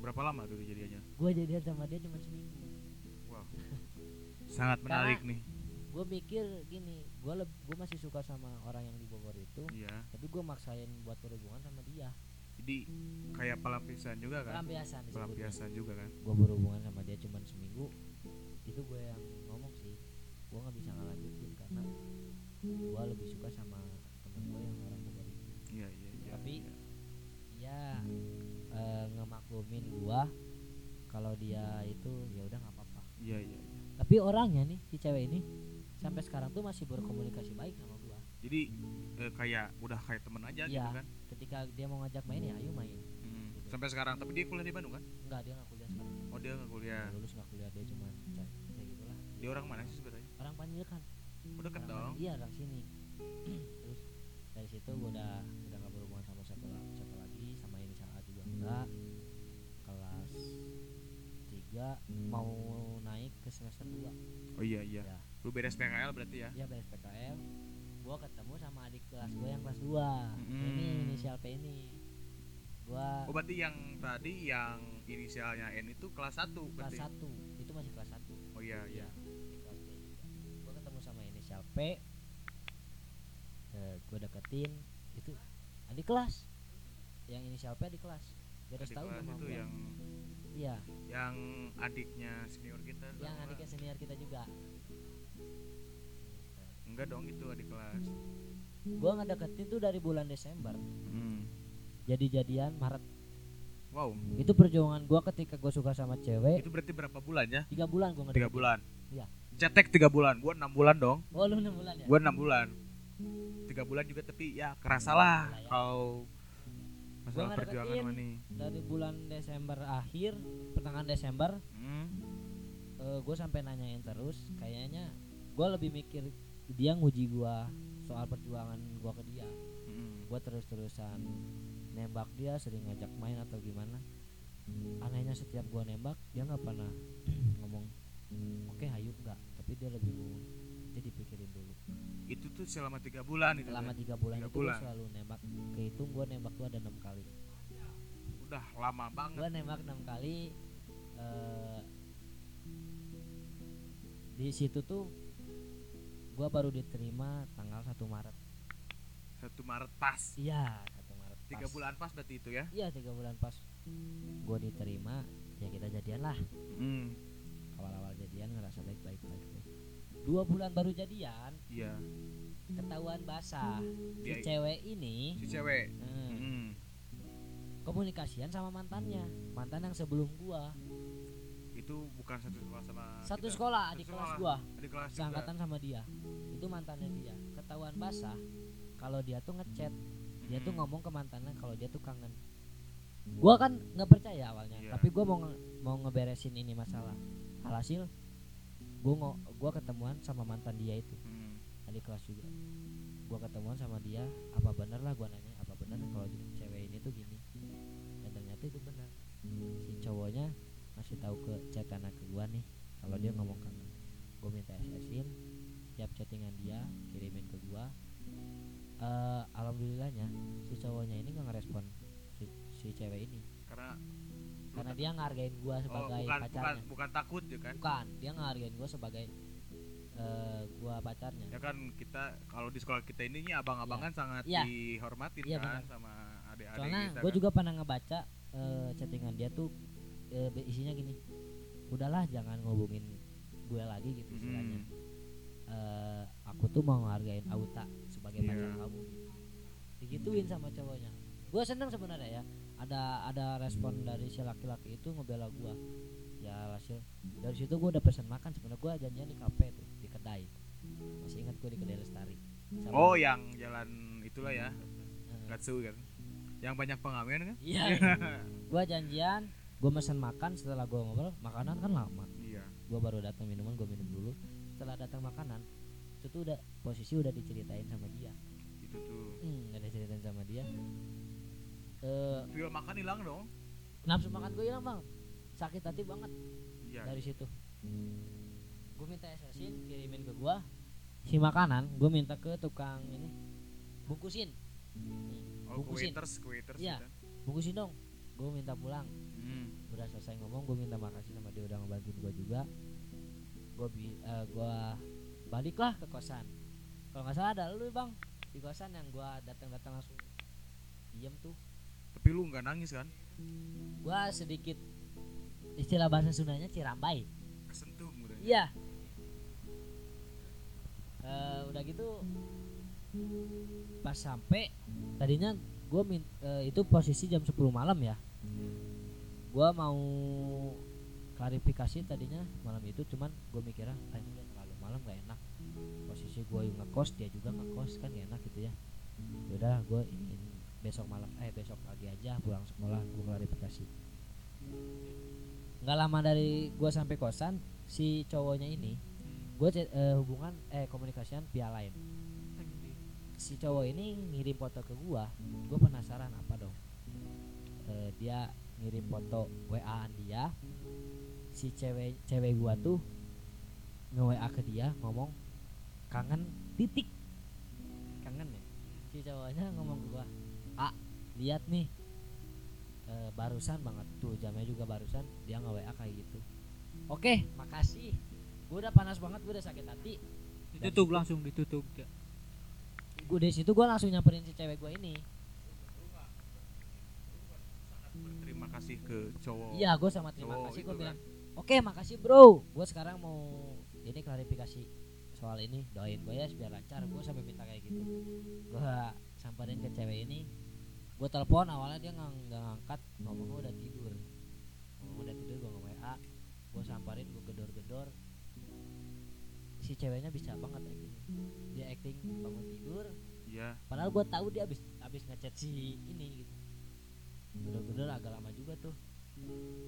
berapa lama dulu jadiannya? Gue jadian sama dia cuma seminggu. wow. Sangat Karena- menarik nih. Gue mikir gini, gue gue masih suka sama orang yang di Bogor itu, iya. tapi gue maksain buat berhubungan sama dia. jadi kayak pelampiasan juga kan? Pelampiasan pelampiasan juga kan? Gue berhubungan sama dia cuma seminggu itu gue yang ngomong sih. Gue nggak bisa ngelanjutin karena gue lebih suka sama dia eh, ngemaklumin gue kalau dia itu ya udah nggak apa-apa. Iya iya iya. tapi orangnya nih si cewek ini sampai sekarang tuh masih berkomunikasi baik sama gue jadi eh, kayak udah kayak temen aja gitu Iya. kan? ketika dia mau ngajak main ya ayo main Mm. Gitu. sampai sekarang. Tapi dia kuliah di Bandung kan? Enggak dia nggak kuliah sekarang. Oh dia nggak kuliah. Lulus nggak kuliah dia cuma kayak gitulah. Dia orang mana sih sebenarnya? Orang Panjaitan oh deket orang dong. Pan- iya orang sini. Terus dari situ gue udah 3 kelas 3 mau naik ke semester 2 oh iya iya. Ya. lu beres PKL berarti ya? Iya beres PKL Gua ketemu sama adik kelas gua yang kelas 2 hmm. ini inisial P ini. Gua oh berarti yang tadi yang inisialnya N itu kelas 1 berarti? Kelas 1 itu masih kelas 1 oh iya iya, iya. kelas B juga. Gua ketemu sama inisial P. Uh, gua deketin. Itu adik kelas. Yang inisial P di kelas kelas sama itu gua. yang iya. yang adiknya senior kita yang adiknya senior kita juga. Enggak dong itu adik kelas. Gue ngedeketin tuh dari bulan Desember. Hmm. jadi jadian Maret. Wow. Itu perjuangan gue ketika gue suka sama cewek. Itu berarti berapa bulan ya? Tiga bulan tiga ngedeketin. Bulan. Iya. cetek tiga bulan. Gua enam bulan dong. Oh lu enam bulan ya? Gua enam bulan. Tiga bulan juga tapi ya kerasa lah Lah ya. kalau masalah nggak perjuangan nih. dari bulan Desember akhir pertengahan Desember. Hmm. gue sampai nanyain terus kayaknya gue lebih mikir dia nguji gue soal perjuangan gue ke dia. Hmm. gue terus terusan nembak dia sering ngajak main atau gimana. Anehnya setiap gue nembak dia nggak pernah ngomong oke hayu nggak. Tapi dia lebih jadi pikirin dulu itu tuh selama tiga bulan itu selama tiga bulan Tiga itu bulan. selalu nembak kehitung gue nembak tuh ada enam kali. Udah lama banget. Gue nembak enam kali eh, di situ tuh gue baru diterima tanggal 1 Maret. Satu Maret pas. Iya 1 Maret tiga pas. bulan pas berarti itu ya? Iya tiga bulan pas gue diterima ya kita jadian lah. Hmm. awal-awal jadian ngerasa baik-baik baik baik dua bulan baru jadian iya. ketahuan basah. Si Dia- cewek ini si cewek. Hmm, Hmm. komunikasian sama mantannya. Mantan yang sebelum gua. Itu bukan satu sekolah sama satu kita. sekolah Satu sekolah. kelas gua. Adik kelas seangkatan sama dia. Itu mantannya dia. Ketahuan basah kalau dia tuh ngechat. Dia tuh Hmm. ngomong ke mantannya kalau dia tuh kangen. Gua kan nggak percaya awalnya Iya. tapi gua mau nge- mau ngeberesin ini masalah. Alhasil ngo- gua ketemuan sama mantan dia itu. Hmm. adik kelas juga. Gua ketemuan sama dia apa bener lah gua nanya apa bener kalau cewek ini tuh gini. Dan ternyata itu benar. Si cowoknya ngasih tahu ke chat anak ke gua nih kalau dia ngomong kangen gua. Minta SS-in tiap chattingan dia kirimin ke gua. Eh alhamdulillahnya si cowoknya ini nggak ngerespon si, si cewek ini. Karena karena dia ngehargain gua oh, sebagai bukan, bukan pacarnya bukan takut ya kan bukan dia ngehargain gua sebagai eh gua pacarnya ya kan kita kalau di sekolah kita ini abang-abangan sangat Iya. dihormatin Iya, kan benar. sama adik-adik soalnya gue kan. juga pernah ngebaca eh, chattingan dia tuh be- isinya gini udahlah jangan ngubungin gue lagi gitu istilahnya Mm. Eh, aku tuh mau ngehargain Auta sebagai Iya. pacar kamu gitu digituin sama cowoknya gue seneng sebenarnya ya ada ada respon dari si laki-laki itu ngebela gue ya hasil dari situ gue udah pesen makan. Sebenarnya gue janjian di kafe tuh di kedai. Masih ingat gue di kedai lestari. Sama- oh yang jalan itulah ya. Eh, Gatsu kan? Yang banyak pengamen kan? Iya. Gue janjian gue mesen makan. Setelah gue ngobrol makanan kan lama. Iya. Gue baru datang minuman gue minum dulu. Setelah datang makanan itu tuh udah posisi udah diceritain sama dia. Itu tuh. Hmm, udah diceritain sama dia eh feel makan hilang dong. nafsu makan gue hilang bang. Sakit hati banget. Iya. Dari situ. Gue minta SSin kirimin ke gue si makanan gue minta ke tukang ini. Bungkusin. Oh bungkusin. waiters waiters Iya. gitu. bungkusin dong. Gue minta pulang. Hmm. udah selesai ngomong gue minta makasih sama dia udah ngebantuin gue juga. Gue bi eh, gua baliklah ke kosan. Kalau nggak salah ada lu bang. Di kosan yang gue datang-datang langsung diem tuh tapi lu nggak nangis kan? Gue sedikit istilah bahasa Sundanya cirambai. Kesentuh udah iya. Eh, udah gitu pas sampai tadinya gue min eh, itu posisi jam 10 malam ya. Gue mau klarifikasi tadinya malam itu cuman gue mikirnya ah, ini udah terlalu malam gak enak. Posisi gue ngekos dia juga ngekos kan gak enak gitu ya. Udah gue ini besok malam eh besok pagi aja pulang sekolah gue klarifikasi. Nggak lama dari gue sampai kosan si cowoknya ini gue eh, hubungan eh komunikasian via lain si cowok ini ngirim foto ke gua gue penasaran apa dong? Eh, dia ngirim foto wa dia si cewek cewek gua tuh nge wa ke dia ngomong kangen titik. Kangen ya? Si cowoknya ngomong ke gua ah lihat nih. Eh, barusan banget tuh jamnya juga barusan. Dia nge wa kayak gitu. Oke makasih. Gue udah panas banget gue udah sakit hati. Ditutup langsung ditutup ya. gue dari situ gue langsung nyamperin si cewek gue ini. Berterima kasih ke cowok. Iya gue sama terima cowok kasih gue kan. bilang oke makasih bro. Gue sekarang mau ini klarifikasi soal ini. Doain gue ya biar lancar. Gue sampai minta kayak gitu. Gue samperin ke cewek ini gue telepon awalnya dia nggak nggak ngangkat ngomongnya udah tidur. Ngomong udah tidur gue nge wa gue samperin gue gedor-gedor. Si ceweknya bisa banget acting. Dia acting bangun tidur. Iya. Padahal gue tahu dia abis abis ngechat si ini gitu. Gedor-gedor agak lama juga tuh.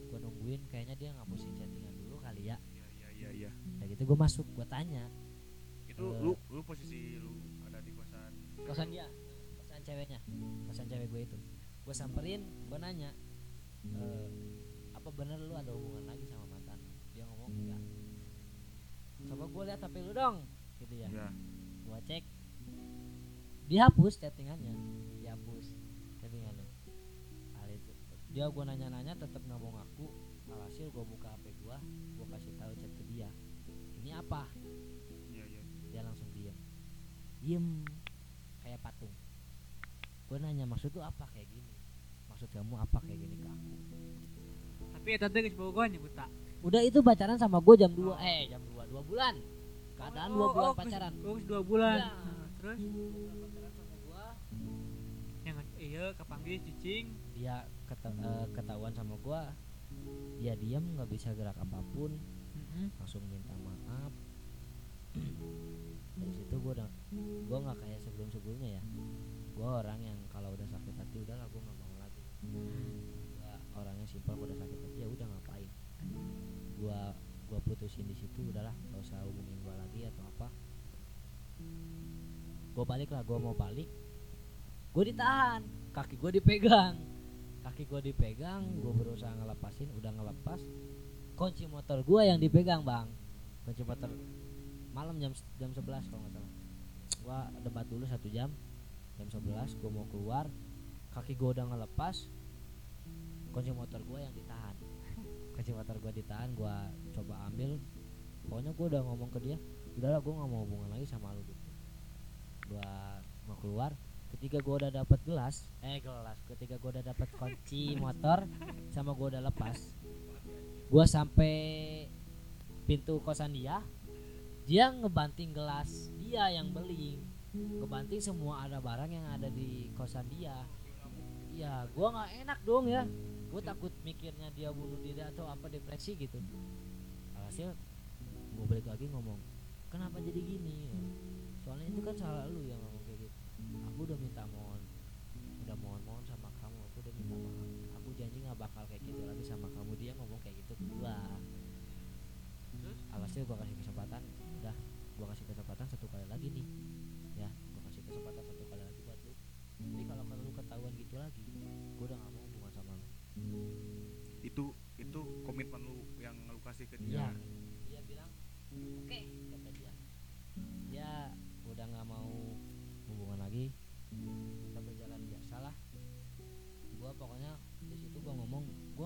Gue nungguin kayaknya dia ngapusin chattingan dulu kali ya. Iya iya iya iya. Kayak gitu gue masuk gue tanya. Itu Eh. lu lu posisi lu ada di kosan kosan dia ceweknya kosan cewek gue itu. Gue samperin gue nanya "Eh, apa bener lu ada hubungan lagi sama mantan lu?" dia ngomong enggak. Coba gue lihat hp lu dong gitu ya. Iya. Gue cek. Dihapus chattingannya dihapus chattingannya. Hal itu. Dia gue nanya-nanya tetap nggak mau ngaku alhasil gue buka hp gue gue kasih tahu chat ke dia. Ini apa? Iya iya. Dia langsung diem. Diem kayak patung gue nanya maksud lu apa kayak gini? Maksud kamu apa kayak gini ke aku? Tapi ya tante geus bogohan ya buta udah itu pacaran sama gue jam 2 eh jam 2 dua bulan. Keadaan dua Oh, bulan oh, pacaran. geus dua bulan. Iya. Nah, terus? Pacaran sama gue yang iya kepanggil cicing. Dia keta- eh, ketahuan sama gue dia diam nggak bisa gerak apa pun. Mm-mm. langsung minta maaf. Dari situ gue udah gue nggak kayak sebelum sebelumnya ya gue orang yang kalau udah sakit hati udahlah gue nggak mau lagi. Gue orangnya simpel udah sakit hati ya udah ngapain? Gue gue putusin di situ udahlah gak usah hubungin gue lagi atau apa. Gue balik lah gue mau balik. Gue ditahan kaki gue dipegang. Kaki gue dipegang gue berusaha ngelepasin udah ngelepas. Kunci motor gue yang dipegang bang. Kunci motor malam jam jam 11 kalau nggak salah. Gua debat dulu satu jam jam 11 gua mau keluar kaki gua udah ngelepas kunci motor gua yang ditahan. Kunci motor gua ditahan gua coba ambil. Pokoknya gua udah ngomong ke dia udahlah gua nggak mau hubungan lagi sama lu gitu. Gua mau keluar ketika gua udah dapat gelas eh gelas ketika gua udah dapat kunci motor sama gua udah lepas. Gua sampai pintu kosan dia dia ngebanting gelas dia yang beli ngebanting semua ada barang yang ada di kosan dia. Ya gua nggak enak dong ya. Gue takut mikirnya dia bunuh diri atau apa depresi gitu. Alhasil gue balik lagi ngomong kenapa jadi gini? Soalnya itu kan salah lu yang ngomong kayak gitu. Aku udah minta mohon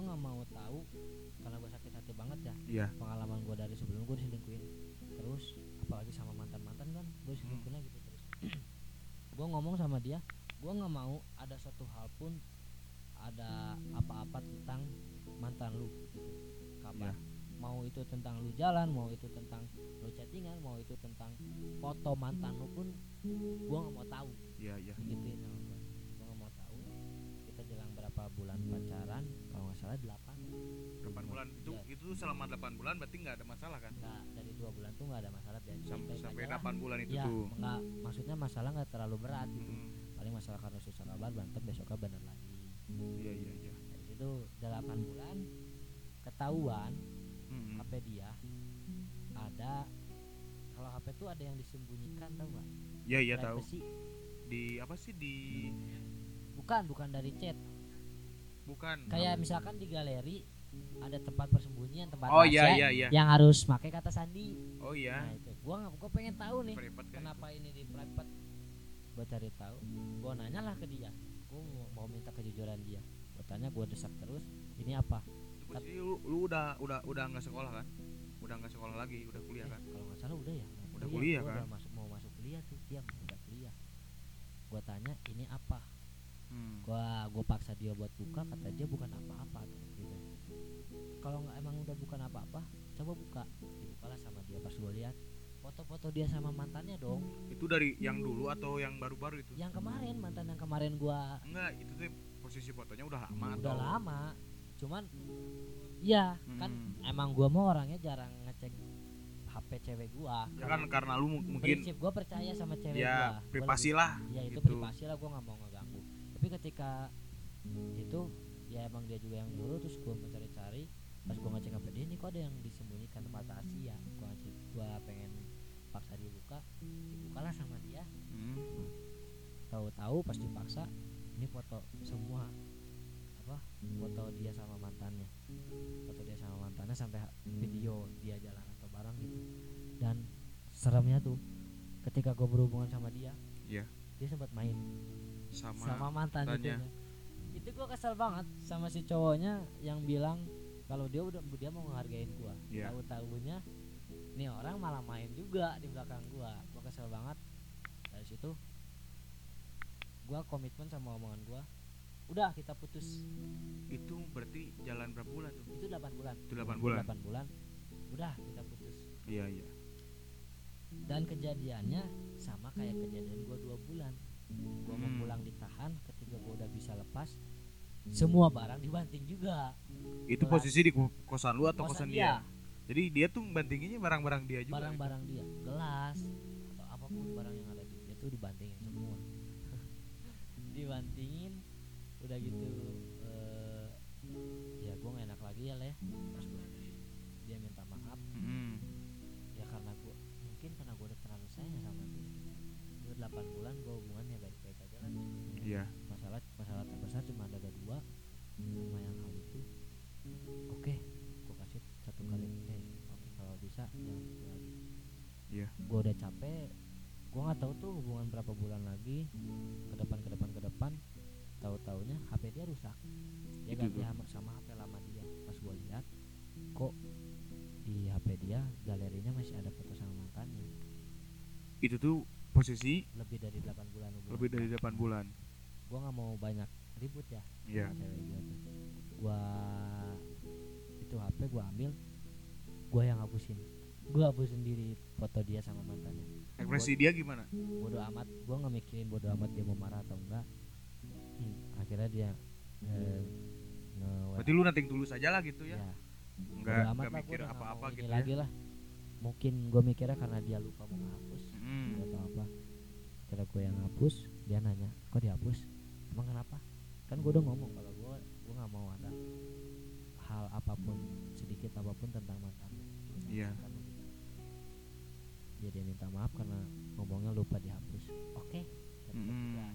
nggak mau tahu karena gua sakit hati banget ya. Iya. Pengalaman gua dari sebelum gua diselingkuhin. Terus apalagi sama mantan mantan kan gua diselingkuhinnya gitu terus. Gua ngomong sama dia gua nggak mau ada satu hal pun ada apa-apa tentang mantan lu. Gitu kabar mau itu tentang lu jalan mau itu tentang lu chattingan mau itu tentang foto mantan lu pun gua nggak mau tahu. Iya iya. Gituin sama gua. Gua nggak mau tahu kita jelang berapa bulan pacaran salah delapan. 8 bulan. Itu Ya. itu selama 8 bulan berarti nggak ada masalah kan? Nggak dari dua bulan tuh nggak ada masalah. Baik-baik sampai lah. 8 bulan itu ya tuh. nggak maksudnya masalah nggak terlalu berat gitu. Mm, paling masalah karena susah kabar berantem besoknya bener lagi. Iya iya iya. Dari situ delapan bulan ketahuan Mm, HP dia ada kalau HP tuh ada yang disembunyikan tau nggak? Iya iya tahu di apa sih di bukan bukan dari chat bukan. Kayak misalkan di galeri ada tempat persembunyian tempat oh iya rahasia iya iya. yang harus pakai kata sandi. Oh iya. Nah itu. Gua nggak gua pengen tahu nih Private kan kenapa ini di private gua cari tahu. Gua nanya lah ke dia. Gua mau, minta kejujuran dia. Gua tanya gua desak terus ini apa? Posisi lu, lu udah udah udah nggak sekolah kan? Udah nggak sekolah lagi udah kuliah Eh, kan? kalau nggak salah udah ya Udah kuliah, Gua kan? udah masuk mau masuk kuliah tuh dia udah kuliah. Gua tanya ini apa Hmm. gua gua paksa dia buat buka kata dia bukan apa-apa gitu. Kalau nggak emang udah bukan apa-apa coba buka. Dibukalah sama dia pas gua lihat. Foto-foto dia sama mantannya dong. Itu dari yang dulu atau yang baru-baru itu? Yang kemarin mantan yang kemarin gua. Enggak itu tuh posisi fotonya udah lama udah atau? lama. Cuman ya kan Hmm. emang gua mau orangnya jarang ngecek HP cewek gua. Ya kan karena lu mu- mungkin prinsip gua percaya sama cewek gua ya Gua. Privasi lah ya itu gitu. privasi lah gue nggak mau tapi ketika itu ya emang dia juga yang nyuruh terus gue mencari-cari. Pas gue ngecek HP dia ini kok ada yang disembunyikan tempat rahasia gue ngecek gue pengen paksa dia buka. Dibukalah sama dia. Hmm. tahu-tahu pas dipaksa ini foto semua apa foto dia sama mantannya. Foto dia sama mantannya sampai video dia jalan atau bareng gitu. Dan seremnya tuh ketika gue berhubungan sama dia Iya. dia sempat main sama, sama mantan mantannya. itu itu gue kesel banget sama si cowoknya yang bilang kalau dia udah dia mau menghargain gue Iya. tahu tahunya nih orang malah main juga di belakang gue gue kesel banget. Dari situ gue komitmen sama omongan gue udah kita putus. Itu berarti jalan berapa bulan tuh? Itu 8 bulan. Itu 8 bulan. 8 bulan. Udah kita putus. Iya iya. Dan kejadiannya sama kayak kejadian gue dua bulan gue mau Hmm. pulang ditahan ketika gue udah bisa lepas semua barang dibanting juga. Itu Kelas. posisi di ko- kosan lu atau Kosan kosan dia. jadi dia tuh bantinginnya barang-barang dia juga? Barang-barang dia. Gelas atau apa pun barang yang ada di dia tuh dibantingin semua. Dibantingin udah gitu gua udah capek gua nggak tahu tuh hubungan berapa bulan lagi ke depan ke depan ke depan. Tahu taunya HP dia rusak. Dia Itu ganti tuh. sama, HP lama dia. Pas gua lihat kok di HP dia galerinya masih ada foto sama mantannya. Itu tuh posisi lebih dari 8 bulan hubungan. Lebih dari 8 bulan. Gua nggak mau banyak ribut ya Iya. sama cewek gua tuh. Gua itu HP gua ambil gua yang hapusin gua hapus sendiri foto dia sama mantannya. Ekspresi dia gimana? Bodoh amat. Gua nggak mikirin bodoh amat dia mau marah atau enggak. Hmm, akhirnya dia eh, nge berarti lu nanti tulus aja lah gitu ya? Ya nggak bodo amat nggak lah gua mikir apa-apa gitu lagi ya lah. Mungkin gua mikirnya karena dia lupa mau ngehapus Mm. atau apa. Kira gue yang hapus dia nanya kok dihapus? Emang kenapa? Kan gue udah ngomong kalau gue gue nggak mau ada hal apa pun sedikit apa pun tentang mantan Iya. Gitu. ya dia minta maaf karena ngomongnya lupa dihapus oke Mm-mm. gua.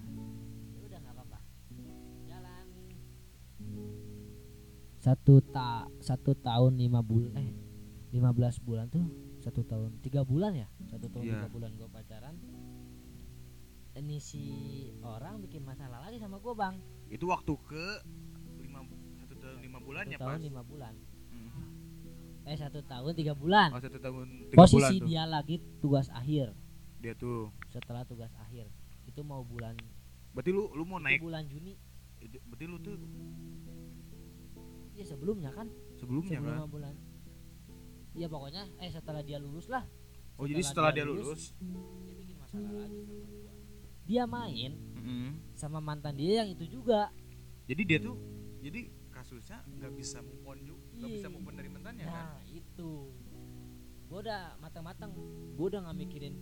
ya udah nggak apa-apa jalan satu ta satu tahun lima bulan eh 15 bulan tuh satu tahun tiga bulan ya satu tahun Iya. tiga bulan gue pacaran ini si orang bikin masalah lagi sama gue bang itu waktu ke lima satu tahun lima bulan satu ya tahun pas lima bulan Mm. Eh satu tahun tiga bulan. Oh satu tahun tiga bulan posisi tuh. dia lagi tugas akhir. Dia tuh. Setelah tugas akhir. Itu mau bulan berarti lu lu mau naik bulan Juni. Itu- berarti lu tuh ya sebelumnya kan? Sebelumnya sebelum kan? bulan. Iya pokoknya eh setelah dia lulus lah. Oh jadi setelah dia lulus dia bikin masalah lagi sama gua. Dia main Mm. sama mantan dia yang itu juga. Jadi dia tuh jadi kasusnya nggak bisa move on juga nggak Iya. bisa move on dari mantannya kan? nah itu. Gua udah matang-matang. Gua udah nggak mikirin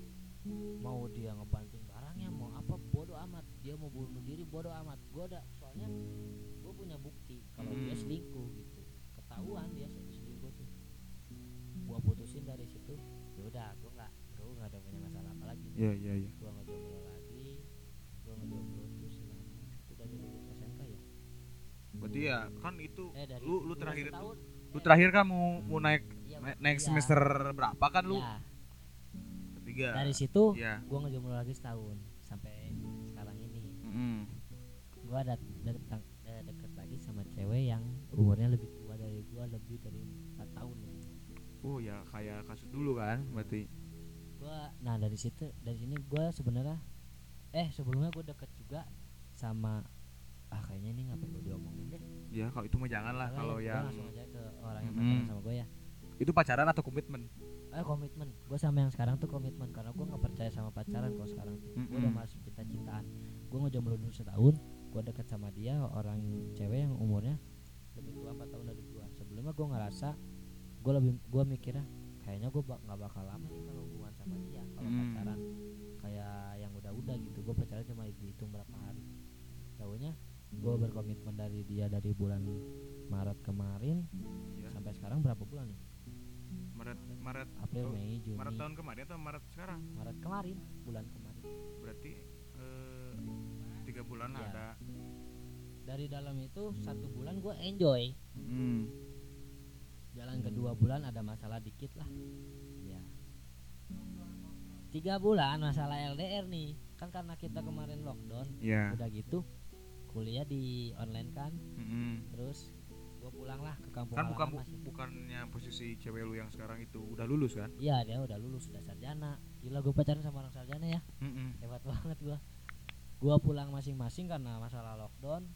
mau dia ngebanting barangnya mau apa bodoh amat. Dia mau bunuh diri bodoh amat. Gua udah soalnya gua punya bukti kalau dia Hmm. selingkuh gitu. Ketahuan dia selingkuh tuh. Gua putusin dari situ ya udah gua nggak gua nggak ada punya masalah apa lagi. Iya iya iya berarti ya kan itu eh dari lu lu terakhir itu setahun, lu eh, terakhir kan mau mau naik iya, na- naik iya, semester berapa kan lu? Iya. ketiga. Dari situ iya. gua ngejomblo lagi setahun sampai sekarang ini. Mm. gua ada datang eh, deket lagi sama cewek yang umurnya lebih tua dari gua lebih dari empat tahun. Oh ya kayak kasus dulu kan berarti. Gua nah dari situ dari sini gua sebenarnya eh sebelumnya gua deket juga sama ah kayaknya ini nggak perlu diomongin deh. Ya kalau itu mah jangan lah kalau yang langsung aja ke orang yang pacaran sama gua ya. Itu pacaran atau komitmen? Eh komitmen. Gue sama yang sekarang tuh komitmen karena gue nggak percaya sama pacaran kalau sekarang tuh. Gue udah masuk cinta-cintaan gue ngejomblo dulu setahun gue deket sama dia orang cewek yang umurnya lebih tua 4 tahun dari gue sebelumnya gue ngerasa gue lebih gue mikirnya kayaknya gue nggak bakal lama nih kalau hubungan sama dia kalau Mm. pacaran. Kayak yang udah-udah gitu gue pacaran cuma dihitung berapa hari. Tahunya gue berkomitmen dari dia dari bulan Maret kemarin Ya. sampai sekarang berapa bulan nih Maret Maret April Oh, Mei Juni. Maret tahun kemarin atau Maret sekarang? Maret kemarin bulan kemarin. Berarti eh, tiga bulan Iya. ada. Dari dalam itu satu bulan gue enjoy. Hmm. jalan kedua bulan ada masalah dikit lah. Ya tiga bulan masalah LDR nih. Kan karena kita kemarin lockdown ya udah gitu kuliah di online kan. Mm-mm. terus gue pulang lah ke kampung kan bukan masih bukannya posisi cewek lu yang sekarang itu udah lulus kan? Iya dia udah lulus udah sarjana. Gila gue pacaran sama orang sarjana ya. Mm-mm. hebat banget gua. Gua pulang masing-masing karena masalah lockdown.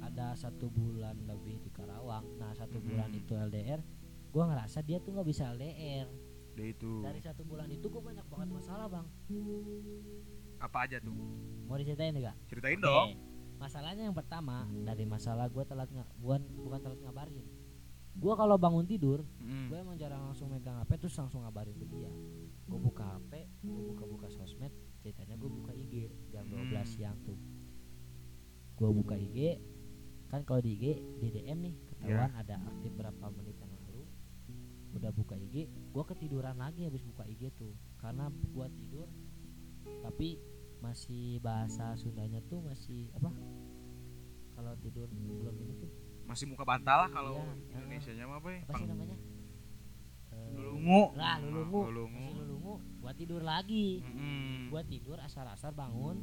Ada satu bulan lebih di Karawang. Nah satu bulan Mhm. itu LDR gua ngerasa dia tuh nggak bisa LDR dia itu dari satu bulan itu gua banyak banget masalah bang. Apa aja tuh? Mau diceritain enggak ceritain dong masalahnya yang pertama dari masalah gua telat nggak bukan bukan telat ngabarin. Gua kalau bangun tidur Mm. gue emang jarang langsung megang HP terus langsung ngabarin ke dia. Gue buka HP gue buka-buka sosmed ceritanya gue buka IG jam 12 Hmm. siang tuh. Gue buka IG kan kalau di IG di DM nih ketahuan ada aktif berapa menit yang lalu. Udah buka IG gue ketiduran lagi habis buka IG tuh. Karena gue tidur tapi masih bahasa Sundanya tuh masih apa? Kalau tidur belum ini tuh masih muka bantal lah kalau Iya, Indonesia nya mah apa ya apa sih namanya? Eh, lulungu. lah lulungu. lulungu. Masih lulungu. Buat tidur lagi. Mm-mm. gua tidur asar-asar bangun.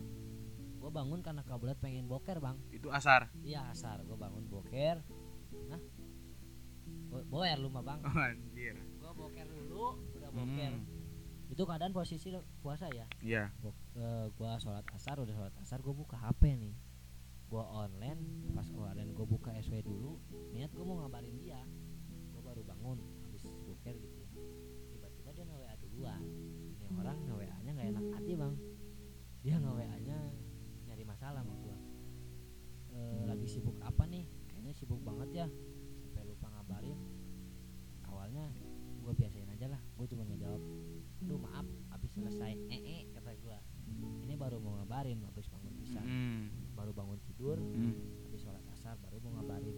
Gua bangun karena kabulat pengen boker bang. Itu asar? Iya asar. Gua bangun boker. Nah. Bo- boer lu mah bang. Oh, anjir. Gua boker dulu udah boker. Mm. Itu keadaan posisi puasa ya? Iya. Eh, gua sholat asar udah sholat asar gua buka hp nih. Gua online pas online gua buka SW dulu niat gua mau ngabarin dia. Gua baru bangun habis boker gitu ya. Tiba-tiba dia nge WA duluan. Ini orang nge WA nya nggak enak hati bang. Dia nge WA nya nyari masalah sama gua. Eh, lagi sibuk apa nih? Kayaknya sibuk banget ya. Sampai lupa ngabarin. Awalnya gua biasain aja lah gua cuma ngejawab aduh maaf habis selesai. Ee -e, kata gua. Ini baru mau ngabarin habis bangun bisa. Mm. baru bangun tidur Mm. habis sholat asar baru mau ngabarin.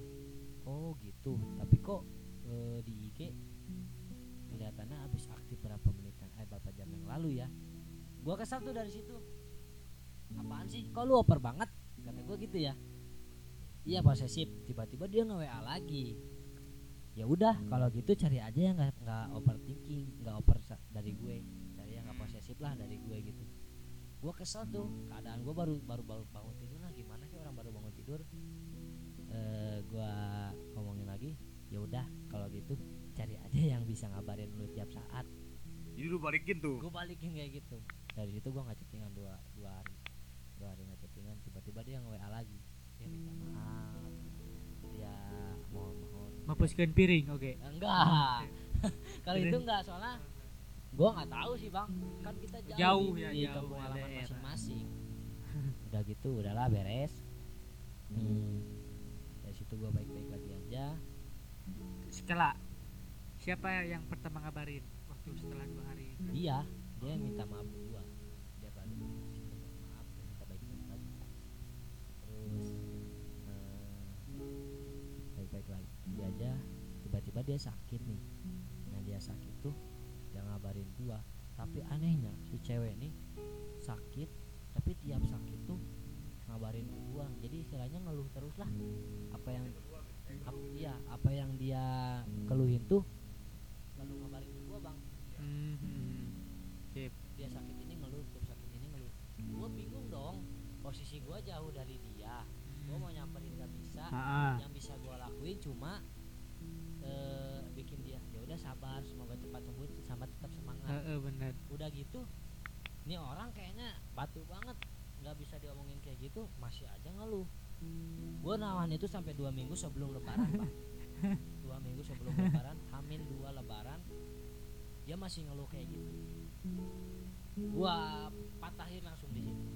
Oh gitu. Tapi kok eh, di IG kelihatannya habis aktif berapa menitan eh berapa jam yang lalu ya? Gua kesal tuh dari situ. Apaan sih? Kok lu oper banget? Kata gua gitu ya. Iya posesif. Tiba-tiba dia nge WA lagi. Ya udah kalau gitu cari aja yang nggak nggak overthinking nggak over dari gue. Cari yang nggak posesif lah dari gue gitu. Gue kesel tuh keadaan gue baru baru baru bangun tidur lah. Gimana sih orang baru bangun tidur? Eh gue ngomongin lagi ya udah kalau gitu cari aja yang bisa ngabarin lu tiap saat. Jadi lu balikin tuh? Gue balikin kayak gitu. Dari situ gue nggak chattingan dua dua hari. Dua hari nggak chattingan tiba-tiba dia nge WA lagi. Dia minta maaf. Dia mohon mohon. Mapuskeun piring oke. Enggak. Kalau itu enggak soalnya gua nggak tahu sih bang. Kan kita jauh, Jauh di, ya, di jauh kampung halaman daerah. masing-masing. Udah gitu udahlah beres. Hmm. dari situ gua baik-baik lagi aja. Setelah siapa yang pertama ngabarin waktu setelah dua hari dia dia yang minta maaf gua. Dia baru minta maaf dan minta baik-baik lagi. Terus eh, baik-baik lagi dia aja. Tiba-tiba dia sakit nih. Nah dia sakit tuh dia ngabarin gua. Tapi anehnya si cewek nih sakit tapi tiap sakit tuh ngabarin ke gua. Jadi istilahnya ngeluh terus lah. Apa yang ap- iya apa yang dia keluhin tuh lalu ngabarin ke gua bang. Mhm. dia sakit ini ngeluh tiap sakit ini ngeluh. Gua bingung dong posisi gua jauh dari dia. Gua mau nyamperin gak bisa. Yang bisa gua lakuin cuma eh, udah sabar semoga cepat sembuh sama tetap semangat. Heeh, bener. Udah gitu ini orang kayaknya batu banget nggak bisa diomongin kayak gitu masih aja ngeluh. Gue nawan itu sampai dua minggu sebelum lebaran pak dua minggu sebelum lebaran hamin dua lebaran dia masih ngeluh kayak gitu. Gua patahin langsung di situ.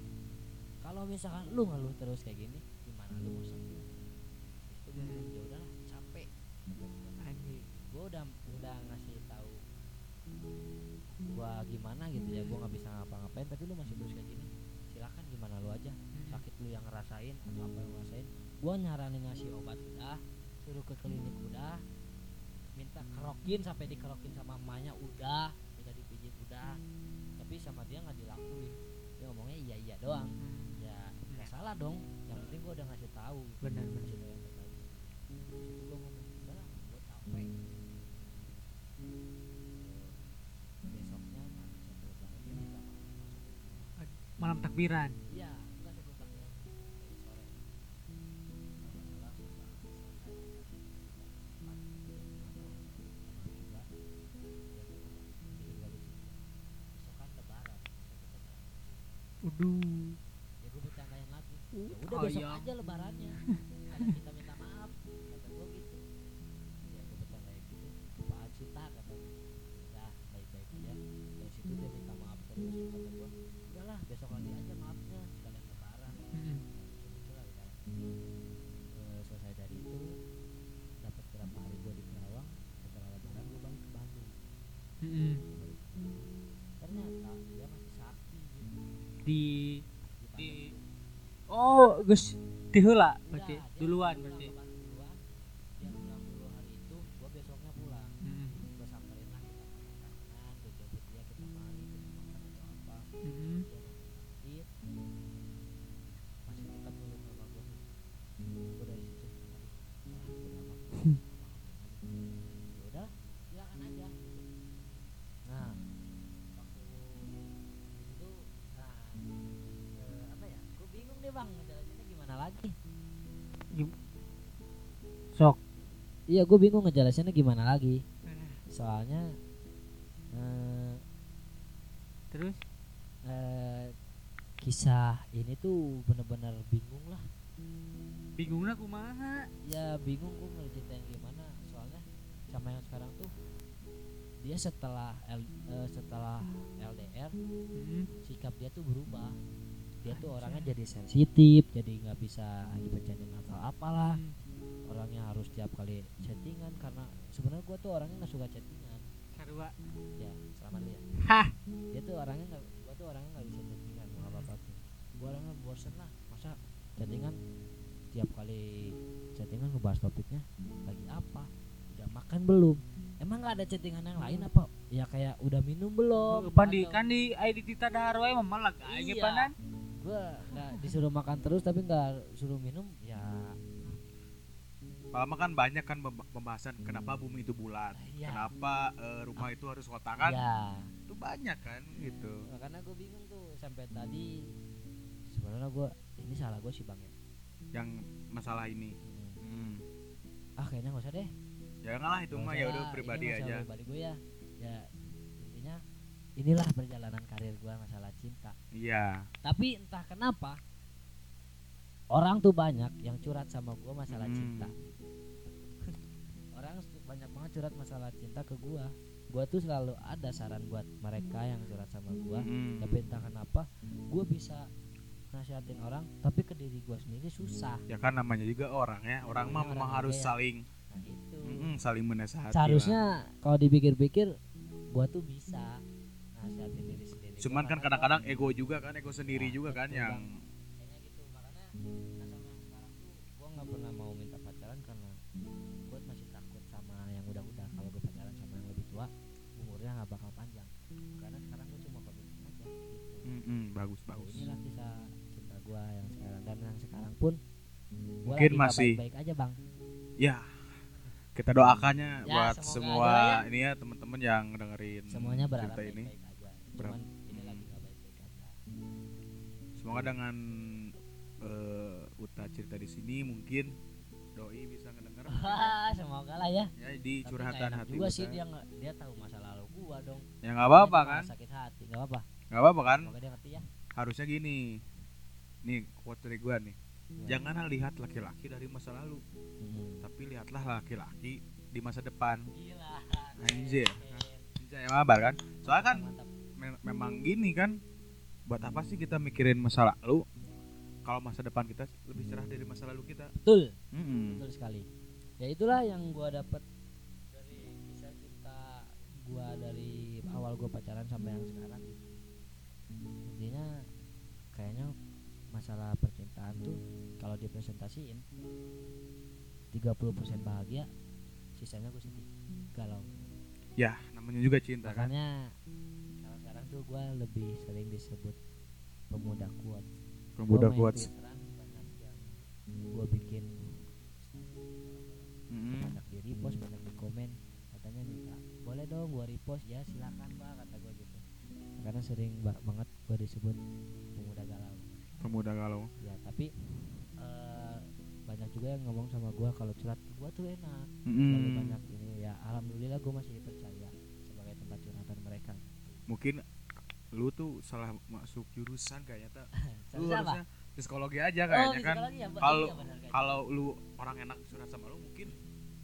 Kalau misalkan lu ngeluh terus kayak gini gimana lu mau sembuh? Itu gue bilang ya udahlah capek. Gua gue udah udah ngasih tahu gua gimana gitu ya gua nggak bisa ngapa-ngapain tapi lu masih terus kayak gini silakan gimana lu aja sakit lu yang ngerasain atau apa yang lu rasain gua nyaranin ngasih obat udah suruh ke klinik udah minta kerokin sampai dikerokin sama emaknya udah minta dipijit udah tapi sama dia nggak dilakuin dia ngomongnya iya iya doang ya nggak salah dong yang penting gua udah ngasih tahu. Bener bener besok kita jalan Uduh. Ya gue bercandain lagi. Ya udah besok ayam. aja lebarannya. Karena kita di di oh Gus diheula Udah, berarti dia duluan berarti iya gue bingung ngejelasinnya gimana lagi. Soalnya eh, Terus? eh, kisah ini tuh bener-bener bingung lah. Bingungnya kumaha? ya bingung gue ngeritain gimana. Soalnya sama yang sekarang tuh dia setelah L, eh, setelah LDR Hmm. sikap dia tuh berubah. Dia tuh orangnya jadi sensitif jadi nggak bisa dipercayain atau apalah Hmm. Orangnya harus tiap kali chattingan karena sebenarnya gue tuh orangnya nggak suka chattingan Sarua. ya selamat lu ya Hah. dia tuh orangnya nggak gue tuh orangnya nggak bisa chattingan mau apa apa tuh gue orangnya bosen lah masa chattingan tiap kali chattingan ngebahas topiknya lagi apa udah makan belum emang nggak ada chattingan yang lain apa ya kayak udah minum belum Pan di kan di ID Tita Dahar we memelag aja Iya. panan. gue nggak disuruh makan terus tapi nggak suruh minum ya Lama kan banyak kan pemba- pembahasan kenapa bumi itu bulat, ya kenapa eh, rumah itu harus kotak kan? ya Itu banyak kan gitu. karena gue bingung tuh sampai tadi sebenarnya gue ini salah gue sih bang ya Yang masalah ini. Hmm. Hmm. ah kayaknya nggak usah deh Janganlah itu Nggak mah ya udah pribadi aja. pribadi gue ya ya intinya inilah perjalanan karir gue masalah cinta Iya. tapi entah kenapa orang tuh banyak yang curhat sama gue masalah Hmm. cinta banyak banget curhat masalah cinta ke gue gue tuh selalu ada saran buat mereka yang curhat sama gue Mm-mm. tapi entah kenapa gue bisa nasihatin orang tapi ke diri gue sendiri susah Ya kan namanya juga orang ya. Orang mah Orang memang harus ya. saling nah itu saling menasehati. seharusnya kalau dipikir-pikir gue tuh bisa nasihatin diri sendiri gua, Cuman kan kadang-kadang ego juga kan, ego sendiri Ya, juga kan yang gitu makanya bagus bagus. inilah kisah cinta gue yang sekarang dan yang sekarang pun Mungkin masih- baik-baik aja bang Ya. Kita doakannya Ya, buat semua aja ya. ini ya teman-teman yang dengerin semuanya berharap cerita ini. baik-baik aja cuman ini lagi nggak baik-baik aja Semoga dengan eh, Uta cerita di sini mungkin doi bisa ngedenger semoga lah ya ya di Tapi curhatan hati juga Uta. sih dia nggak dia tahu masa lalu gua dong Ya nggak apa-apa Dia kan? sakit hati nggak apa Nggak apa-apa kan? semoga dia ngerti ya Harusnya gini. Nih quote dari gua nih. Gimana? Janganlah lihat laki-laki dari masa lalu, Hmm. tapi lihatlah laki-laki di masa depan. gila Anjir. keren. Anjay, mabar kan? Soalnya kan mantap me- memang gini kan. Buat apa sih kita mikirin masa lalu? Kalau masa depan kita lebih cerah dari masa lalu kita. betul Mm-mm. betul sekali ya itulah yang gua dapat dari kisah cinta gua dari awal gua pacaran sampai yang sekarang intinya kayaknya masalah percintaan tuh kalau dipresentasiin 30% bahagia sisanya gue sedih galau Ya, namanya juga cinta kan. makanya sekarang sekarang tuh gue lebih sering disebut pemuda kuat Pemuda Gua kuat. Gue bikin Mm-mm. banyak di repost banyak di komen katanya minta boleh dong gue repost ya silakan gitu karena sering ba- banget gue disebut pemuda galau Pemuda galau. ya tapi eh, banyak juga yang ngomong sama gue kalau curhat gue tuh enak terlalu banyak ini ya alhamdulillah gue masih percaya sebagai tempat curhatan mereka Mungkin lu tuh salah masuk jurusan kayaknya tak. Lu harusnya psikologi aja Oh, kayaknya kan. psikologi ya? Kalau kayaknya. kalau lu orang enak curhat sama lu mungkin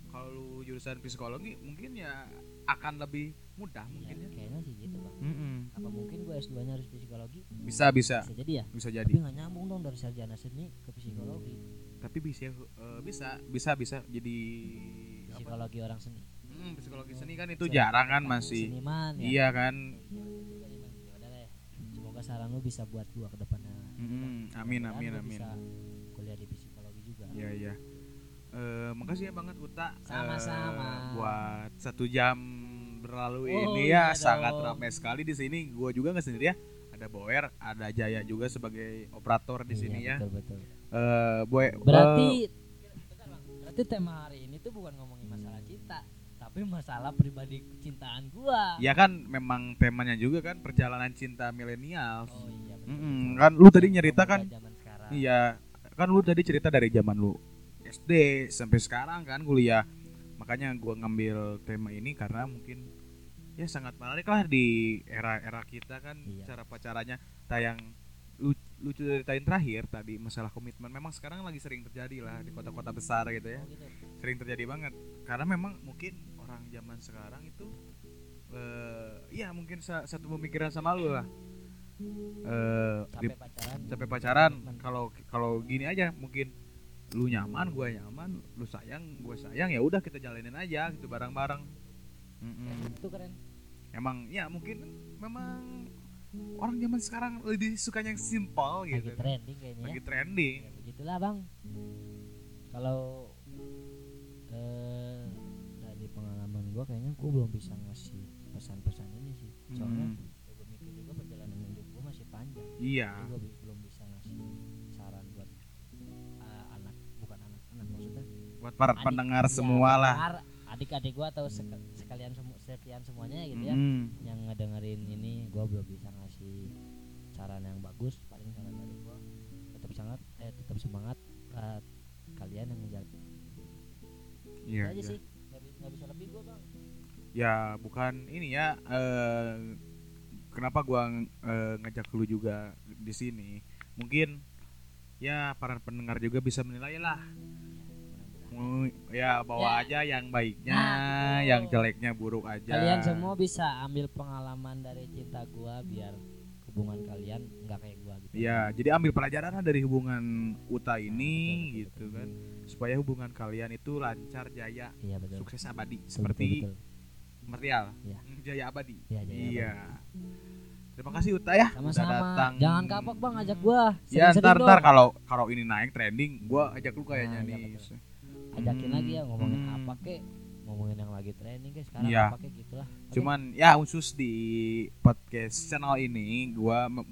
kalau lu jurusan psikologi mungkin ya akan lebih mudah Iya, mungkin ya. kayaknya sih gitu bang Mm-mm. Apa mungkin gue S2 nya harus psikologi Bisa bisa bisa jadi ya bisa tapi jadi. nggak nyambung dong dari sarjana seni ke psikologi Tapi bisa eh, bisa bisa bisa jadi apa? psikologi orang seni Mm, psikologi seni kan itu Seni- jarang kan masih. seniman ya Iya kan. Semoga saran lu bisa buat gua ke depannya Mm-mm. Amin amin amin. bisa kuliah di psikologi juga Iya iya. Eh, makasih ya banget Uta. Sama-sama. buat satu jam berlalu Oh, ini ya iya sangat ramai sekali di sini. Gua juga nggak sendiri ya. Ada Boer, ada Jaya juga sebagai operator di Iya, sini ya. betul betul Eh, boy, berarti Bang. berarti tema hari ini tuh bukan ngomongin masalah cinta tapi masalah pribadi kecintaan gua ya kan memang temanya juga kan perjalanan cinta milenial. oh iya betul, Mm-mm, betul. kan lu tadi nyerita kan. Iya, kan lu tadi cerita dari zaman lu SD sampai sekarang kan kuliah makanya gua ngambil tema ini karena mungkin ya sangat menarik lah di era-era kita kan Iya. cara pacarannya. Tayang lu lucu ceritain terakhir tadi masalah komitmen. Memang sekarang lagi sering terjadi lah di kota-kota besar gitu ya. Oh, gitu. sering terjadi banget. Karena memang mungkin orang zaman sekarang itu eh ya mungkin sa- satu pemikiran sama lu lah. Eh di- Capek pacaran. sampai pacaran kalau kalau gini aja mungkin lu nyaman gua nyaman lu sayang gua sayang ya udah kita jalanin aja gitu bareng-bareng Mm-mm. Itu keren. emang ya mungkin memang orang zaman sekarang lebih sukanya yang simple Lagi gitu trending kayaknya. lagi ya. trending Ya, begitulah bang. Kalau eh dari pengalaman gua kayaknya gua belum bisa ngasih pesan-pesan ini sih. Soalnya Mm. ya gua mikir juga perjalanan hidup gua masih panjang. iya Jadi buat para adik- pendengar ya, semua lah. adik-adik gua atau sek- sekalian semu- sekian semuanya gitu ya yang ngedengerin ini gua belum bisa ngasih saran yang bagus paling saran dari gua tetap semangat eh tetap semangat buat kalian yang ngejar iya aja iya. sih nggak, nggak bisa lebih gua bang. Ya bukan ini ya eh kenapa gua eh, ngajak lu juga di sini? Mungkin ya para pendengar juga bisa menilai lah ya bawa Ya. aja yang baiknya Nah, betul. yang jeleknya buruk aja. Kalian semua bisa ambil pengalaman dari cinta gua biar hubungan kalian nggak kayak gua gitu. Ya jadi ambil pelajaran dari hubungan Uta ini betul, betul, gitu kan. Supaya hubungan kalian itu lancar jaya iya betul. sukses abadi. Betul, seperti betul, betul. material. Iya. jaya abadi. Iya, Jaya iya. Terima kasih Uta ya. Udah sama-sama. datang. Jangan kapok bang ajak gua. Ya Sering-sering ntar ntar kalau kalau ini naik trending, gua ajak lu kayaknya Nah, iya, nih. betul. Ajakin lagi ya ngomongin Hmm. apa kek ngomongin yang lagi trending kek sekarang Iya. apa kek gitulah Oke. Cuman ya khusus di podcast channel ini, gua mau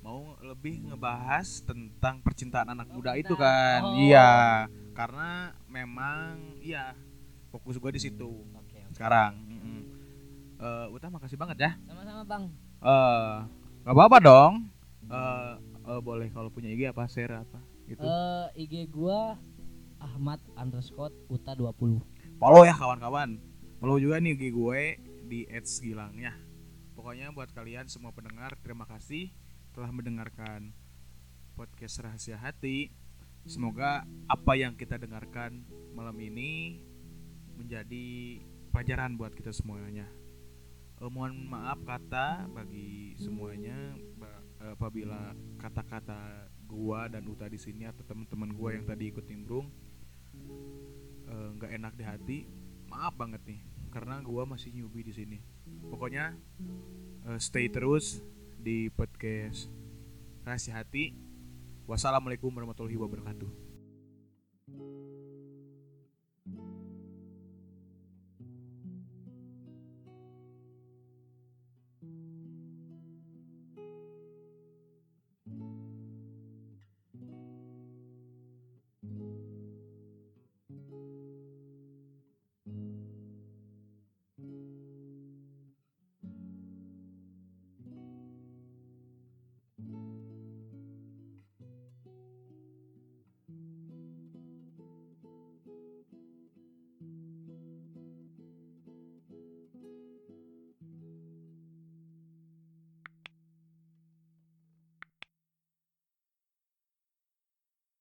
mau lebih ngebahas tentang percintaan anak Oh, muda kita. itu kan. Oh. Iya, karena memang iya fokus gua di situ oke oke. sekarang. Mm-mm. Eh, Uta makasih banget ya. sama-sama bang Eh, nggak apa-apa dong. Eh, eh, boleh kalau punya IG apa share apa gitu. eh IG gua Ahmad underscore Uta 20 follow ya kawan-kawan. Follow juga nih IG gue di @gilangnya pokoknya buat kalian semua pendengar terima kasih telah mendengarkan podcast rahasia hati. Semoga apa yang kita dengarkan malam ini menjadi pelajaran buat kita semuanya. Eh, mohon maaf kata bagi semuanya eh, apabila kata-kata gua dan Uta di sini atau teman-teman gua yang tadi ikut nimbrung eh, nggak enak di hati maaf banget nih karena gua masih newbie di sini. Pokoknya eh, stay terus di podcast rahasia hati. Wassalamualaikum warahmatullahi wabarakatuh